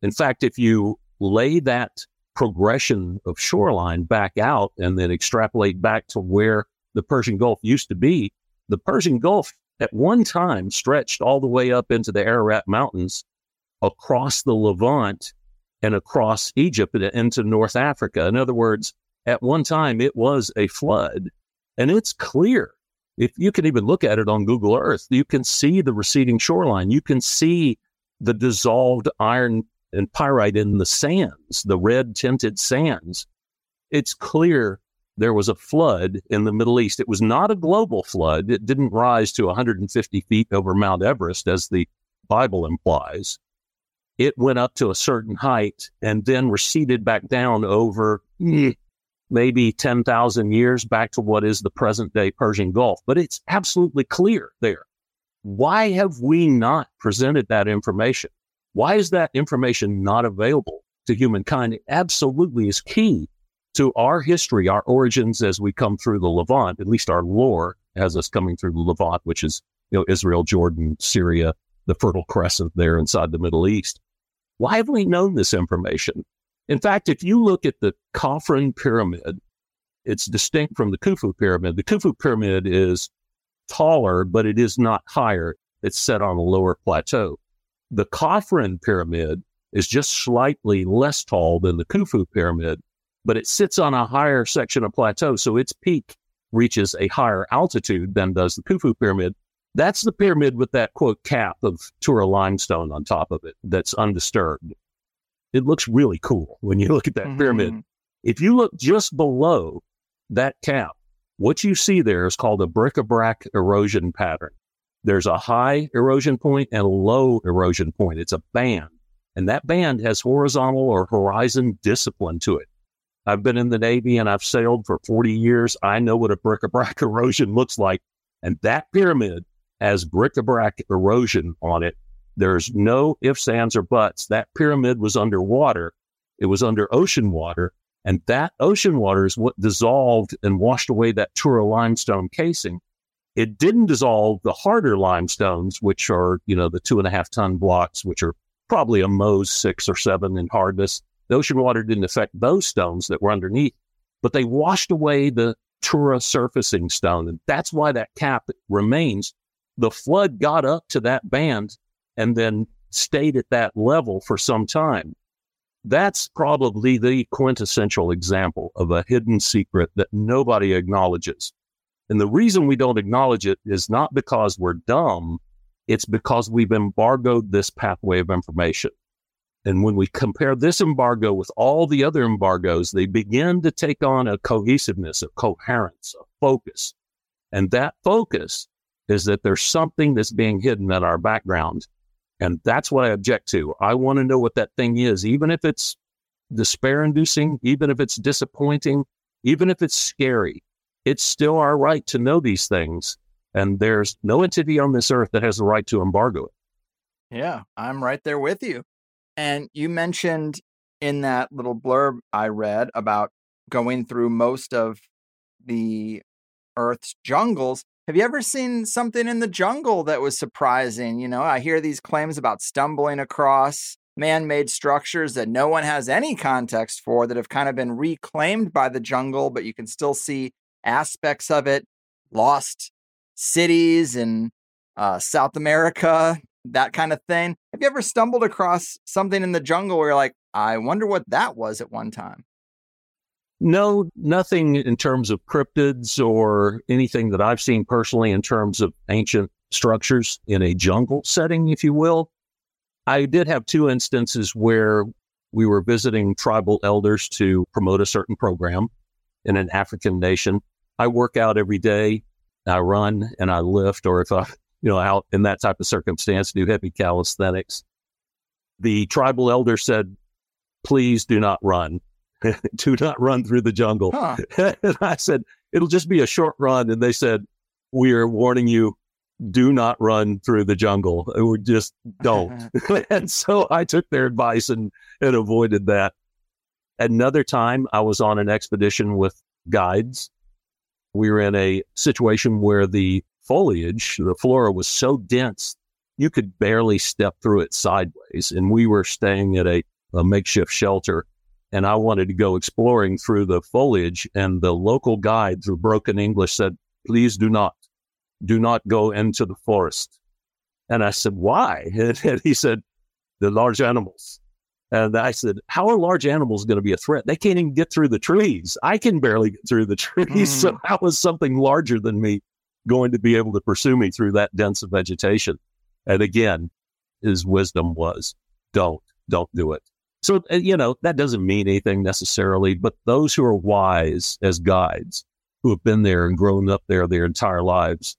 In fact, if you lay that progression of shoreline back out and then extrapolate back to where the Persian Gulf used to be, the Persian Gulf at one time stretched all the way up into the Ararat Mountains, across the Levant, and across Egypt and into North Africa. In other words, at one time it was a flood. And it's clear. If you can even look at it on Google Earth, you can see the receding shoreline. You can see the dissolved iron and pyrite in the sands, the red tinted sands. It's clear there was a flood in the Middle East. It was not a global flood. It didn't rise to 150 feet over Mount Everest, as the Bible implies. It went up to a certain height and then receded back down over mm, maybe 10,000 years back to what is the present day Persian Gulf. But it's absolutely clear there. Why have we not presented that information? Why is that information not available to humankind? It absolutely is key to our history, our origins as we come through the Levant, at least our lore has us coming through the Levant, which is, you know, Israel, Jordan, Syria, the Fertile Crescent there inside the Middle East. Why have we known this information? In fact, if you look at the Khafren pyramid, it's distinct from the Khufu pyramid. The Khufu pyramid is taller, but it is not higher. It's set on a lower plateau. The Khafren pyramid is just slightly less tall than the Khufu pyramid, but it sits on a higher section of plateau. So its peak reaches a higher altitude than does the Khufu pyramid. That's the pyramid with that quote cap of Tura limestone on top of it that's undisturbed. it looks really cool when you (laughs) look at that mm-hmm. pyramid. If you look just below that cap, what you see there is called a bric-a-brac erosion pattern. There's a high erosion point and a low erosion point. It's a band. And that band has horizontal or horizon discipline to it. I've been in the Navy and I've sailed for 40 years. I know what a bric-a-brac (laughs) erosion looks like. And that pyramid has bric-a-brac erosion on it. There's no ifs, ands, or buts. That pyramid was underwater. It was under ocean water. And that ocean water is what dissolved and washed away that Tura limestone casing. It didn't dissolve the harder limestones, which are, you know, the two and a half ton blocks, which are probably a Mohs six or seven in hardness. The ocean water didn't affect those stones that were underneath, but they washed away the Tura surfacing stone. And that's why that cap remains. The flood got up to that band and then stayed at that level for some time. That's probably the quintessential example of a hidden secret that nobody acknowledges. And the reason we don't acknowledge it is not because we're dumb. It's because we've embargoed this pathway of information. And when we compare this embargo with all the other embargoes, they begin to take on a cohesiveness, a coherence, a focus. And that focus is that there's something that's being hidden in our background. And that's what I object to. I want to know what that thing is, even if it's despair inducing, even if it's disappointing, even if it's scary. It's still our right to know these things. And there's no entity on this earth that has the right to embargo it. Yeah, I'm right there with you. And you mentioned in that little blurb I read about going through most of the Earth's jungles. Have you ever seen something in the jungle that was surprising? You know, I hear these claims about stumbling across man made structures that no one has any context for that have kind of been reclaimed by the jungle, but you can still see aspects of it, lost cities in uh, South America, that kind of thing. Have you ever stumbled across something in the jungle where you're like, I wonder what that was at one time? No, nothing in terms of cryptids or anything that I've seen personally in terms of ancient structures in a jungle setting, if you will. I did have two instances where we were visiting tribal elders to promote a certain program in an African nation. I work out every day. I run and I lift, or if I you know, out in that type of circumstance, do heavy calisthenics. The tribal elder said, please do not run. (laughs) do not run through the jungle. Huh. (laughs) and I said, it'll just be a short run. And they said, we are warning you, do not run through the jungle. We just don't. (laughs) and so I took their advice and, and avoided that. Another time I was on an expedition with guides. We were in a situation where the foliage, the flora was so dense, you could barely step through it sideways. And we were staying at a, a makeshift shelter and I wanted to go exploring through the foliage. And the local guide through broken English said, please do not, do not go into the forest. And I said, why? (laughs) And he said, the large animals. And I said, how are large animals going to be a threat? They can't even get through the trees. I can barely get through the trees. (laughs) Mm. So how is something larger than me going to be able to pursue me through that dense of vegetation. And again, his wisdom was don't, don't do it. So, uh, you know, that doesn't mean anything necessarily, but those who are wise as guides who have been there and grown up there their entire lives,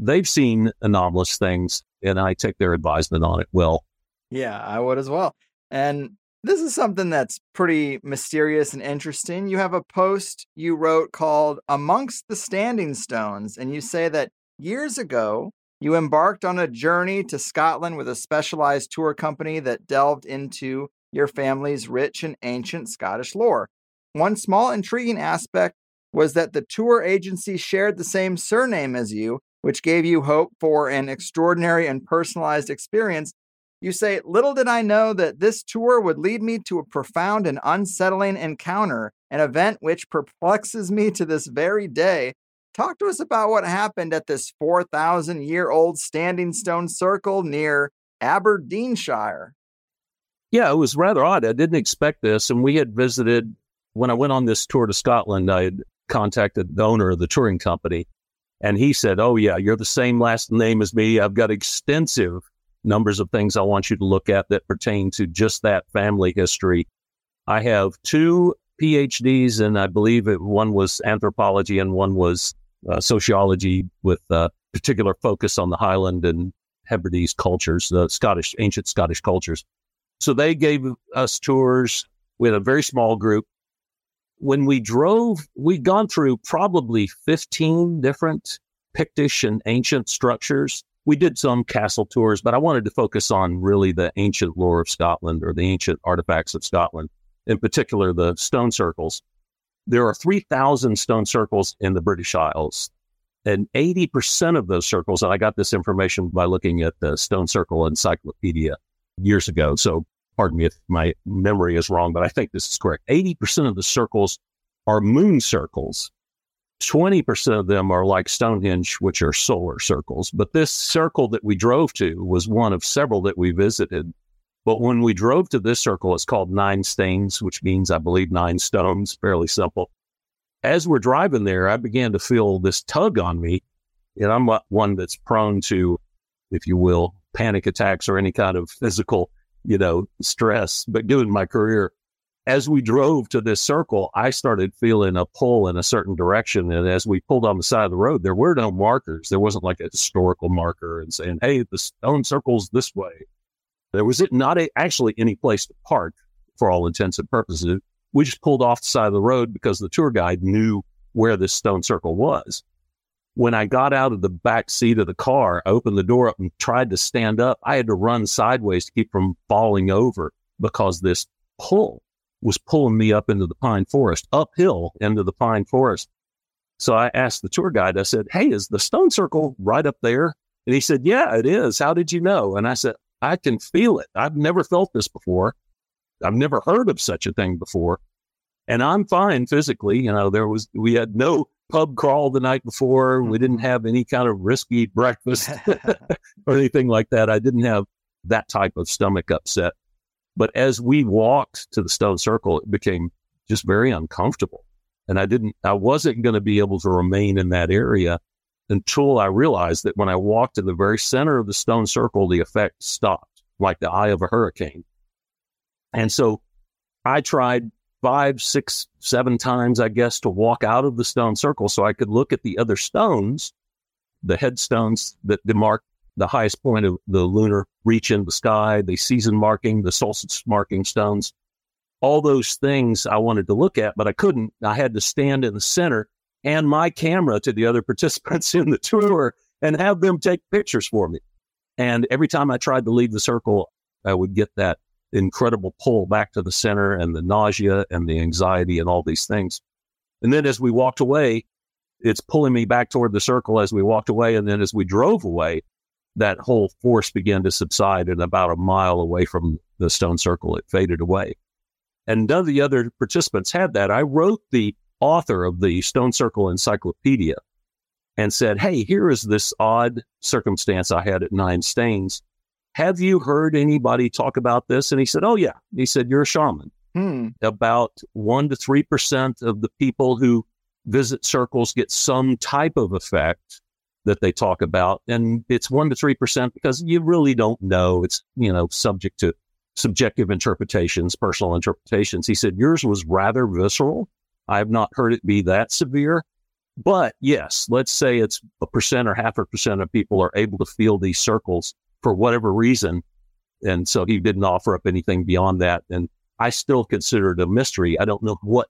they've seen anomalous things and I take their advisement on it well. Yeah, I would as well. And this is something that's pretty mysterious and interesting. You have a post you wrote called Amongst the Standing Stones, and you say that years ago, you embarked on a journey to Scotland with a specialized tour company that delved into your family's rich and ancient Scottish lore. One small intriguing aspect was that the tour agency shared the same surname as you, which gave you hope for an extraordinary and personalized experience you say, Little did I know that this tour would lead me to a profound and unsettling encounter, an event which perplexes me to this very day. Talk to us about what happened at this 4,000 year old standing stone circle near Aberdeenshire. Yeah, it was rather odd. I didn't expect this. And we had visited, when I went on this tour to Scotland, I had contacted the owner of the touring company. And he said, Oh, yeah, you're the same last name as me. I've got extensive numbers of things I want you to look at that pertain to just that family history. I have two PhDs, and I believe it, one was anthropology and one was uh, sociology with a particular focus on the Highland and Hebrides cultures, the Scottish, ancient Scottish cultures. So they gave us tours. We had a very small group. When we drove, we'd gone through probably 15 different Pictish and ancient structures. We did some castle tours, but I wanted to focus on really the ancient lore of Scotland or the ancient artifacts of Scotland, in particular the stone circles. There are 3,000 stone circles in the British Isles. And 80% of those circles, and I got this information by looking at the Stone Circle Encyclopedia years ago. So pardon me if my memory is wrong, but I think this is correct. 80% of the circles are moon circles. 20% of them are like Stonehenge, which are solar circles. But this circle that we drove to was one of several that we visited. But when we drove to this circle, it's called Nine Stanes, which means, I believe, nine stones, fairly simple. As we're driving there, I began to feel this tug on me. And I'm one that's prone to, if you will, panic attacks or any kind of physical, you know, stress. But given my career, as we drove to this circle, I started feeling a pull in a certain direction. And as we pulled on the side of the road, there were no markers. There wasn't like a historical marker and saying, hey, the stone circle's this way. There was not a, actually any place to park for all intents and purposes. We just pulled off the side of the road because the tour guide knew where this stone circle was. When I got out of the back seat of the car, I opened the door up and tried to stand up. I had to run sideways to keep from falling over because this pull was pulling me up into the pine forest, uphill into the pine forest. So I asked the tour guide, I said, Hey, is the stone circle right up there? And he said, Yeah, it is. How did you know? And I said, I can feel it. I've never felt this before. I've never heard of such a thing before. And I'm fine physically. You know, there was, we had no pub crawl the night before. We didn't mm-hmm. have any kind of risky breakfast (laughs) or anything like that. I didn't have that type of stomach upset. But as we walked to the stone circle, it became just very uncomfortable. And I didn't, I wasn't going to be able to remain in that area until I realized that when I walked to the very center of the stone circle, the effect stopped like the eye of a hurricane. And so I tried five, six, seven times, I guess, to walk out of the stone circle so I could look at the other stones, the headstones that demark the highest point of the lunar reach in the sky, the season marking, the solstice marking stones, all those things I wanted to look at, but I couldn't. I had to stand in the center and my camera to the other (laughs) participants in the tour and have them take pictures for me. And every time I tried to leave the circle, I would get that incredible pull back to the center and the nausea and the anxiety and all these things. And then as we walked away, it's pulling me back toward the circle as we walked away. And then as we drove away, that whole force began to subside and about a mile away from the stone circle, it faded away. And none of the other participants had that. I wrote the author of the Stone Circle Encyclopedia and said, Hey, here is this odd circumstance I had at Nine Stanes. Have you heard anybody talk about this? And he said, Oh, yeah. He said, You're a shaman. Hmm. About one to 3% of the people who visit circles get some type of effect that they talk about. And it's one to 3% because you really don't know. It's, you know, subject to subjective interpretations, personal interpretations. He said yours was rather visceral. I have not heard it be that severe. But yes, let's say it's a percent or half a percent of people are able to feel these circles for whatever reason. And so he didn't offer up anything beyond that. And I still consider it a mystery. I don't know what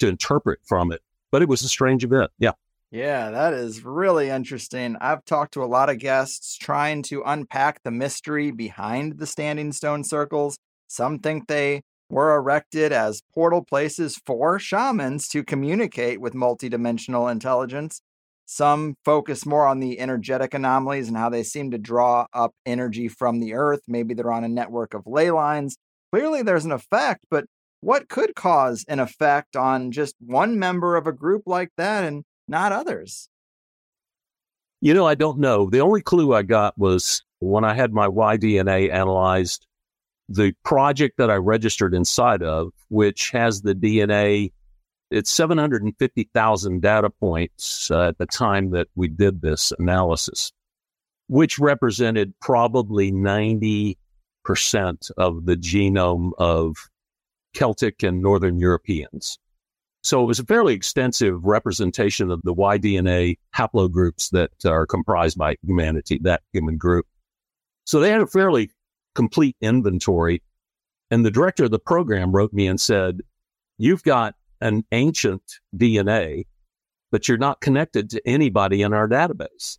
to interpret from it, but it was a strange event. Yeah. Yeah, that is really interesting. I've talked to a lot of guests trying to unpack the mystery behind the standing stone circles. Some think they were erected as portal places for shamans to communicate with multidimensional intelligence. Some focus more on the energetic anomalies and how they seem to draw up energy from the earth. Maybe they're on a network of ley lines. Clearly, there's an effect, but what could cause an effect on just one member of a group like that and not others? You know, I don't know. The only clue I got was when I had my Y-DNA analyzed, the project that I registered inside of, which has the DNA, it's 750,000 data points uh, at the time that we did this analysis. which represented probably 90% of the genome of Celtic and Northern Europeans. So it was a fairly extensive representation of the Y-DNA haplogroups that are comprised by humanity, that human group. So they had a fairly complete inventory. And the director of the program wrote me and said, You've got an ancient DNA, but you're not connected to anybody in our database.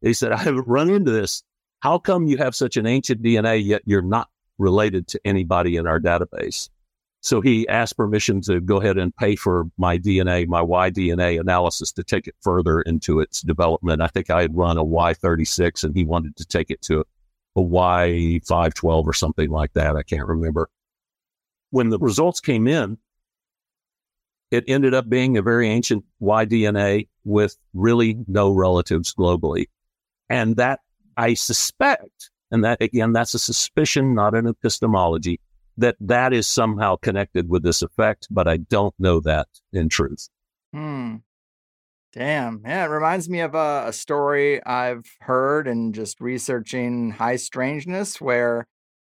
He said, I haven't run into this. How come you have such an ancient DNA, yet you're not related to anybody in our database? So he asked permission to go ahead and pay for my DNA, my Y-DNA analysis to take it further into its development. I think I had run a Y36 and he wanted to take it to a Y512 or something like that. I can't remember. When the results came in, it ended up being a very ancient Y-DNA with really no relatives globally. And that I suspect, and that again, that's a suspicion, not an epistemology, that that is somehow connected with this effect, but I don't know that in truth. Hmm. Damn. Yeah, it reminds me of a, a story I've heard and just researching high strangeness where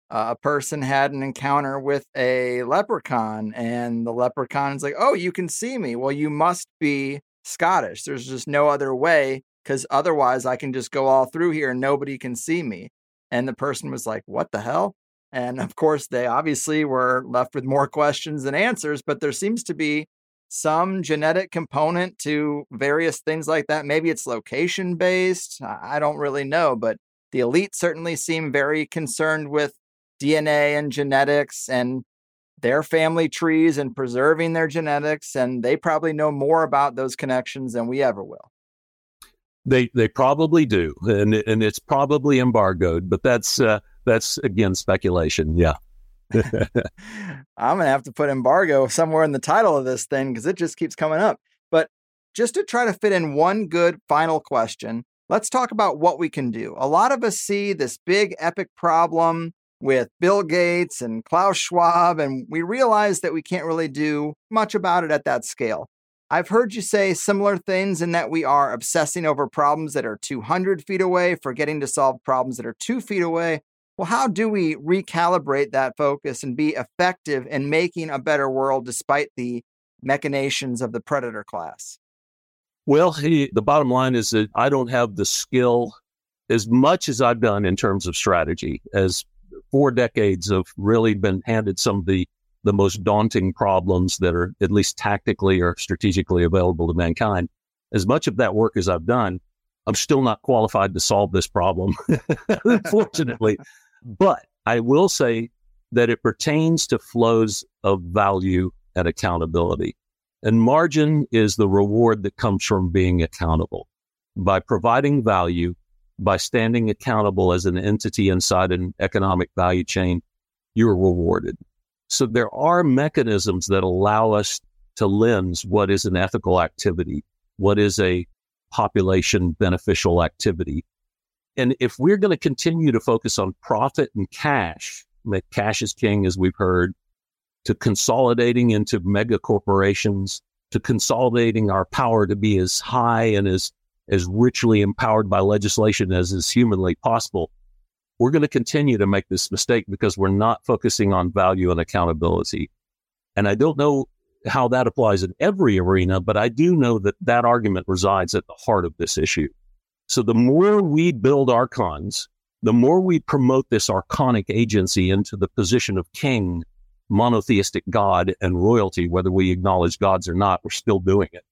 uh, a person had an encounter with a leprechaun and the leprechaun is like, "Oh, you can see me. Well, you must be Scottish. There's just no other way cuz otherwise I can just go all through here and nobody can see me." And the person was like, "What the hell?" And of course, they obviously were left with more questions than answers, but there seems to be some genetic component to various things like that. Maybe it's location based. I don't really know, but the elite certainly seem very concerned with DNA and genetics and their family trees and preserving their genetics. And they probably know more about those connections than we ever will. They they probably do, and and it's probably embargoed, but that's uh, that's again speculation. Yeah. (laughs) I'm gonna have to put embargo somewhere in the title of this thing because it just keeps coming up. But just to try to fit in one good final question, let's talk about what we can do. A lot of us see this big epic problem with Bill Gates and Klaus Schwab, and we realize that we can't really do much about it at that scale. I've heard you say similar things in that we are obsessing over problems that are 200 feet away, forgetting to solve problems that are two feet away. Well, how do we recalibrate that focus and be effective in making a better world despite the machinations of the predator class? Well, he, the bottom line is that I don't have the skill as much as I've done in terms of strategy, as four decades have really been handed some of the the most daunting problems that are at least tactically or strategically available to mankind. As much of that work as I've done, I'm still not qualified to solve this problem, (laughs) (laughs) unfortunately. But I will say that it pertains to flows of value and accountability. And margin is the reward that comes from being accountable. By providing value, by standing accountable as an entity inside an economic value chain, you're rewarded. So there are mechanisms that allow us to lens what is an ethical activity, what is a population beneficial activity. And if we're going to continue to focus on profit and cash, that cash is king, as we've heard, to consolidating into mega corporations, to consolidating our power to be as high and as, as richly empowered by legislation as is humanly possible, we're going to continue to make this mistake because we're not focusing on value and accountability. And I don't know how that applies in every arena, but I do know that that argument resides at the heart of this issue. So the more we build archons, the more we promote this archonic agency into the position of king, monotheistic God, and royalty, whether we acknowledge gods or not, we're still doing it.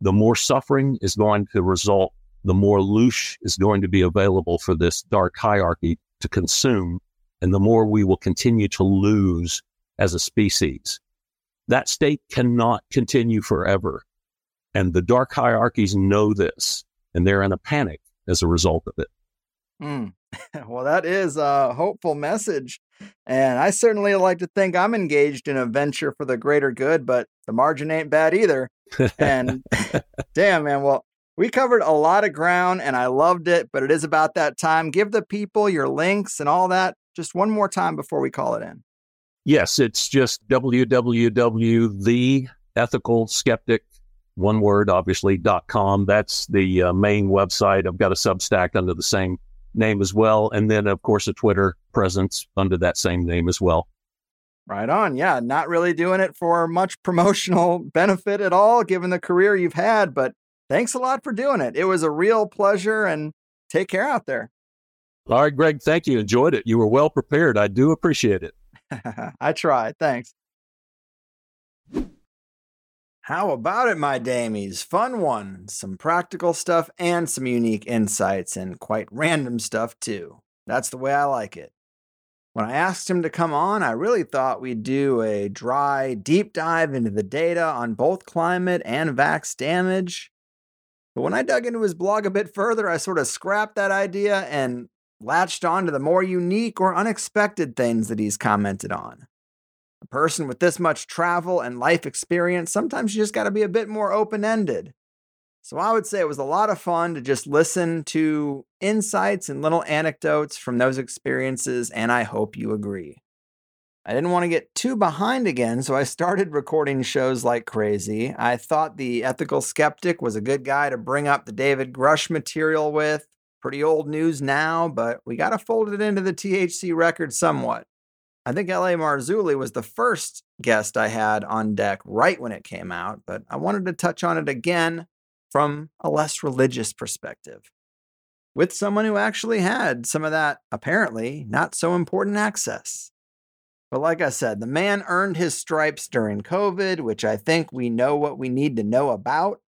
The more suffering is going to result the more loosh is going to be available for this dark hierarchy to consume, and the more we will continue to lose as a species. That state cannot continue forever. And the dark hierarchies know this, and they're in a panic as a result of it. Mm. (laughs) well, that is a hopeful message. And I certainly like to think I'm engaged in a venture for the greater good, but the margin ain't bad either. And (laughs) damn, man. Well, we covered a lot of ground and I loved it, but it is about that time. Give the people your links and all that just one more time before we call it in. Yes, it's just www.theethicalskeptic, one word, obviously, dot com. That's the uh, main website. I've got a Substack under the same name as well. And then, of course, a Twitter presence under that same name as well. Right on. Yeah. Not really doing it for much promotional benefit at all, given the career you've had, but thanks a lot for doing it. It was a real pleasure and take care out there. All right, Greg, thank you. Enjoyed it. You were well prepared. I do appreciate it. (laughs) I tried. Thanks. How about it, my damies? Fun one. Some practical stuff and some unique insights, and quite random stuff, too. That's the way I like it. When I asked him to come on, I really thought we'd do a dry, deep dive into the data on both climate and vax damage. But when I dug into his blog a bit further, I sort of scrapped that idea and latched on to the more unique or unexpected things that he's commented on. A person with this much travel and life experience, sometimes you just got to be a bit more open ended. So I would say it was a lot of fun to just listen to insights and little anecdotes from those experiences, and I hope you agree. I didn't want to get too behind again, so I started recording shows like crazy. I thought the ethical skeptic was a good guy to bring up the David Grusch material with. Pretty old news now, but we got to fold it into the THC record somewhat. I think L.A. Marzulli was the first guest I had on deck right when it came out, but I wanted to touch on it again from a less religious perspective with someone who actually had some of that apparently not so important access. But like I said, the man earned his stripes during COVID, which I think we know what we need to know about.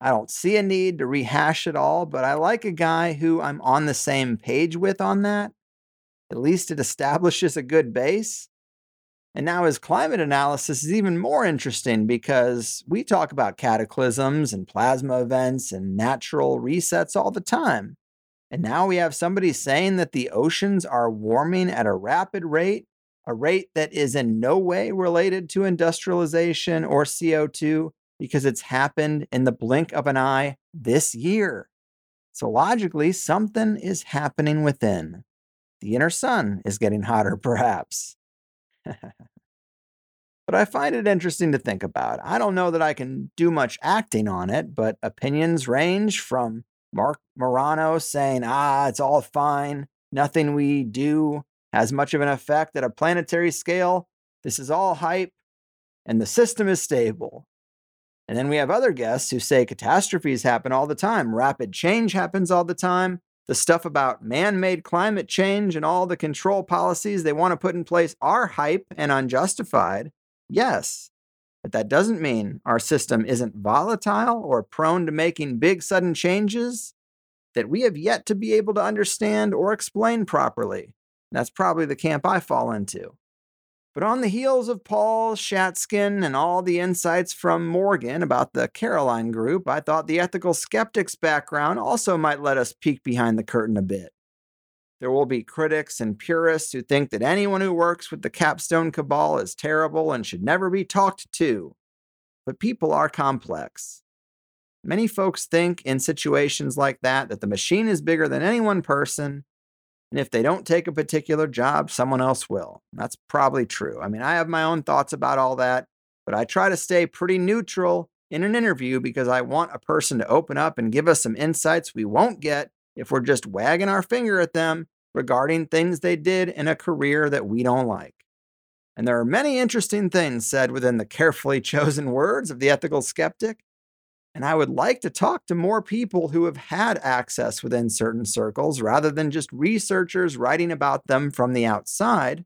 I don't see a need to rehash it all, but I like a guy who I'm on the same page with on that. At least it establishes a good base. And now his climate analysis is even more interesting because we talk about cataclysms and plasma events and natural resets all the time. And now we have somebody saying that the oceans are warming at a rapid rate, a rate that is in no way related to industrialization or CO2 because it's happened in the blink of an eye this year. So logically, something is happening within. The inner sun is getting hotter, perhaps. (laughs) but I find it interesting to think about. I don't know that I can do much acting on it, but opinions range from Marc Morano saying, ah, it's all fine, nothing we do has much of an effect at a planetary scale. This is all hype, and the system is stable. And then we have other guests who say catastrophes happen all the time, rapid change happens all the time. The stuff about man made climate change and all the control policies they want to put in place are hype and unjustified. Yes, but that doesn't mean our system isn't volatile or prone to making big sudden changes that we have yet to be able to understand or explain properly. That's probably the camp I fall into. But on the heels of Paul Schatzkin and all the insights from Morgan about the Carlyle Group, I thought the ethical skeptic's background also might let us peek behind the curtain a bit. There will be critics and purists who think that anyone who works with the capstone cabal is terrible and should never be talked to. But people are complex. Many folks think in situations like that that the machine is bigger than any one person and if they don't take a particular job, someone else will. That's probably true. I mean, I have my own thoughts about all that, but I try to stay pretty neutral in an interview because I want a person to open up and give us some insights we won't get if we're just wagging our finger at them regarding things they did in a career that we don't like. And there are many interesting things said within the carefully (laughs) chosen words of the ethical skeptic, and I would like to talk to more people who have had access within certain circles rather than just researchers writing about them from the outside.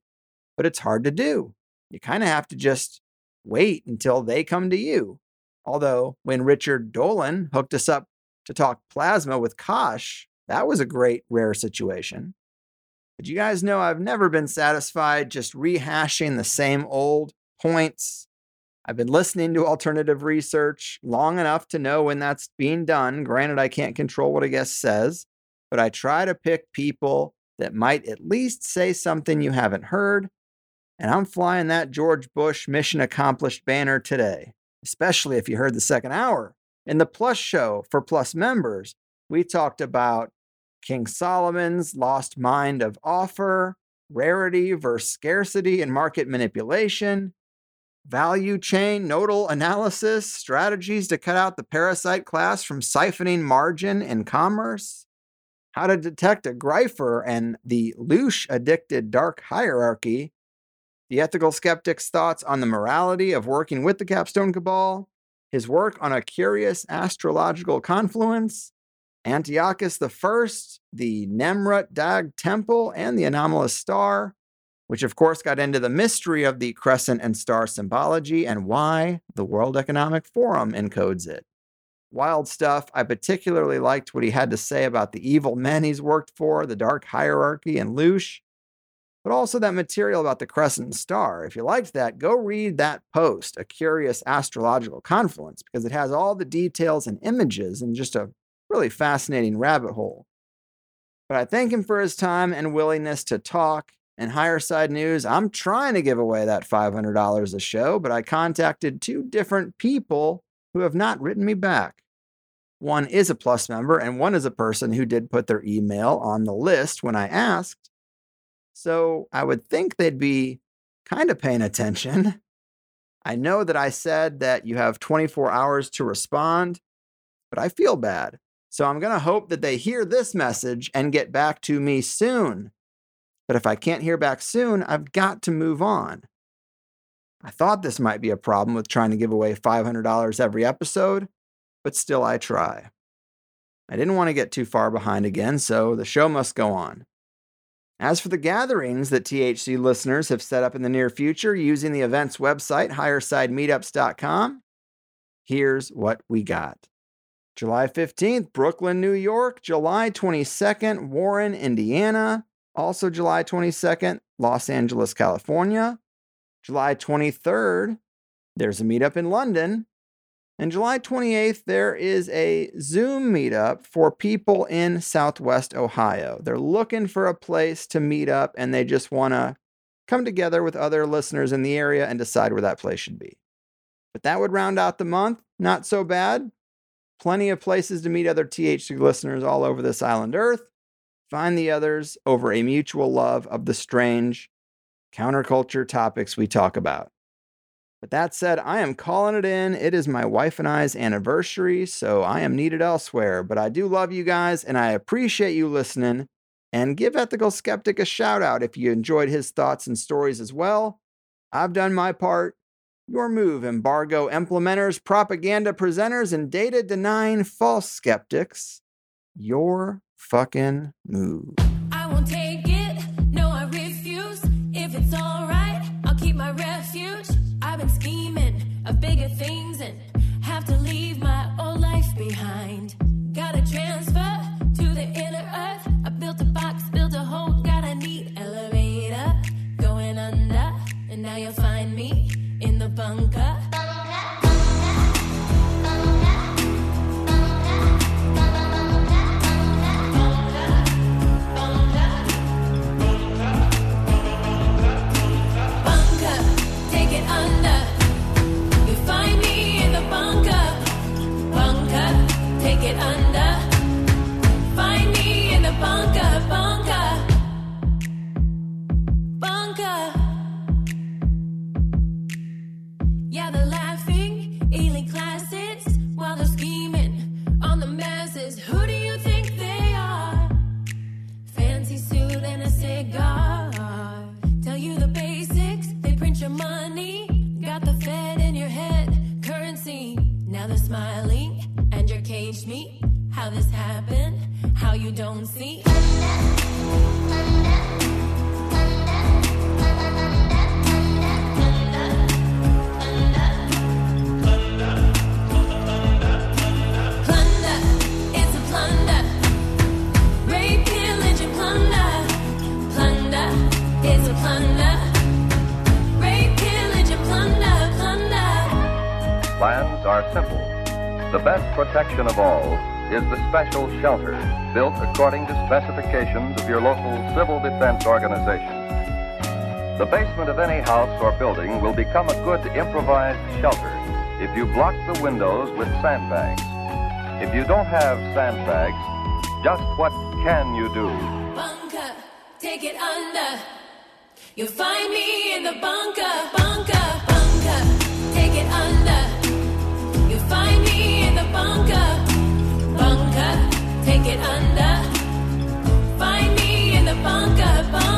But it's hard to do. You kind of have to just wait until they come to you. Although, when Richard Dolan hooked us up to talk plasma with Kosh, that was a great, rare situation. But you guys know I've never been satisfied just rehashing the same old points I've been listening to alternative research long enough to know when that's being done. Granted, I can't control what a guest says, but I try to pick people that might at least say something you haven't heard. And I'm flying that George Bush mission accomplished banner today, especially if you heard the second hour. In the Plus show for Plus members, we talked about King Solomon's lost mind of Ophir, rarity versus scarcity and market manipulation, value chain nodal analysis, strategies to cut out the parasite class from siphoning margin in commerce, how to detect a Greifer and the Loosh addicted dark hierarchy, the ethical skeptic's thoughts on the morality of working with the Capstone Cabal, his work on a curious astrological confluence, Antiochus I, the Nemrut Dag Temple, and the anomalous star, which of course got into the mystery of the crescent and star symbology and why the World Economic Forum encodes it. Wild stuff. I particularly liked what he had to say about the evil men he's worked for, the dark hierarchy, and Loosh, but also that material about the crescent and star. If you liked that, go read that post, A Curious Astrological Confluence, because it has all the details and images and just a really fascinating rabbit hole. But I thank him for his time and willingness to talk. And Higher Side News, I'm trying to give away that $500 a show, but I contacted two different people who have not written me back. One is a Plus member, and one is a person who did put their email on the list when I asked. So I would think they'd be kind of paying attention. I know that I said that you have 24 hours to respond, but I feel bad. So I'm going to hope that they hear this message and get back to me soon. But if I can't hear back soon, I've got to move on. I thought this might be a problem with trying to give away $500 every episode, but still I try. I didn't want to get too far behind again, so the show must go on. As for the gatherings that THC listeners have set up in the near future using the event's website, highersidemeetups.com, here's what we got. July 15th, Brooklyn, New York. July 22nd, Warren, Indiana. Also, July 22nd, Los Angeles, California. July 23rd, there's a meetup in London. And July 28th, there is a Zoom meetup for people in Southwest Ohio. They're looking for a place to meet up and they just want to come together with other listeners in the area and decide where that place should be. But that would round out the month. Not so bad. Plenty of places to meet other THC listeners all over this island Earth. Find the others over a mutual love of the strange counterculture topics we talk about. But that said, I am calling it in. It is my wife and I's anniversary, so I am needed elsewhere. But I do love you guys and I appreciate you listening. And give Ethical Skeptic a shout out if you enjoyed his thoughts and stories as well. I've done my part. Your move, embargo implementers, propaganda presenters, and data denying false skeptics. Your fucking move. I won't take it. No, I refuse. If it's alright, I'll keep my refuge. I've been scheming of bigger things and have to leave my old life behind. Gotta transfer to the inner earth. I built a box, built a home, got a neat elevator going under. And now you'll find me in the. Bunker, of your local civil defense organization. The basement of any house or building will become a good improvised shelter if you block the windows with sandbags. If you don't have sandbags, just what can you do? Bunker, take it under. You'll find me in the bunker, bunker, bunker. Take it under. You'll find me in the bunker, bunker. Take it under bunker, bunker.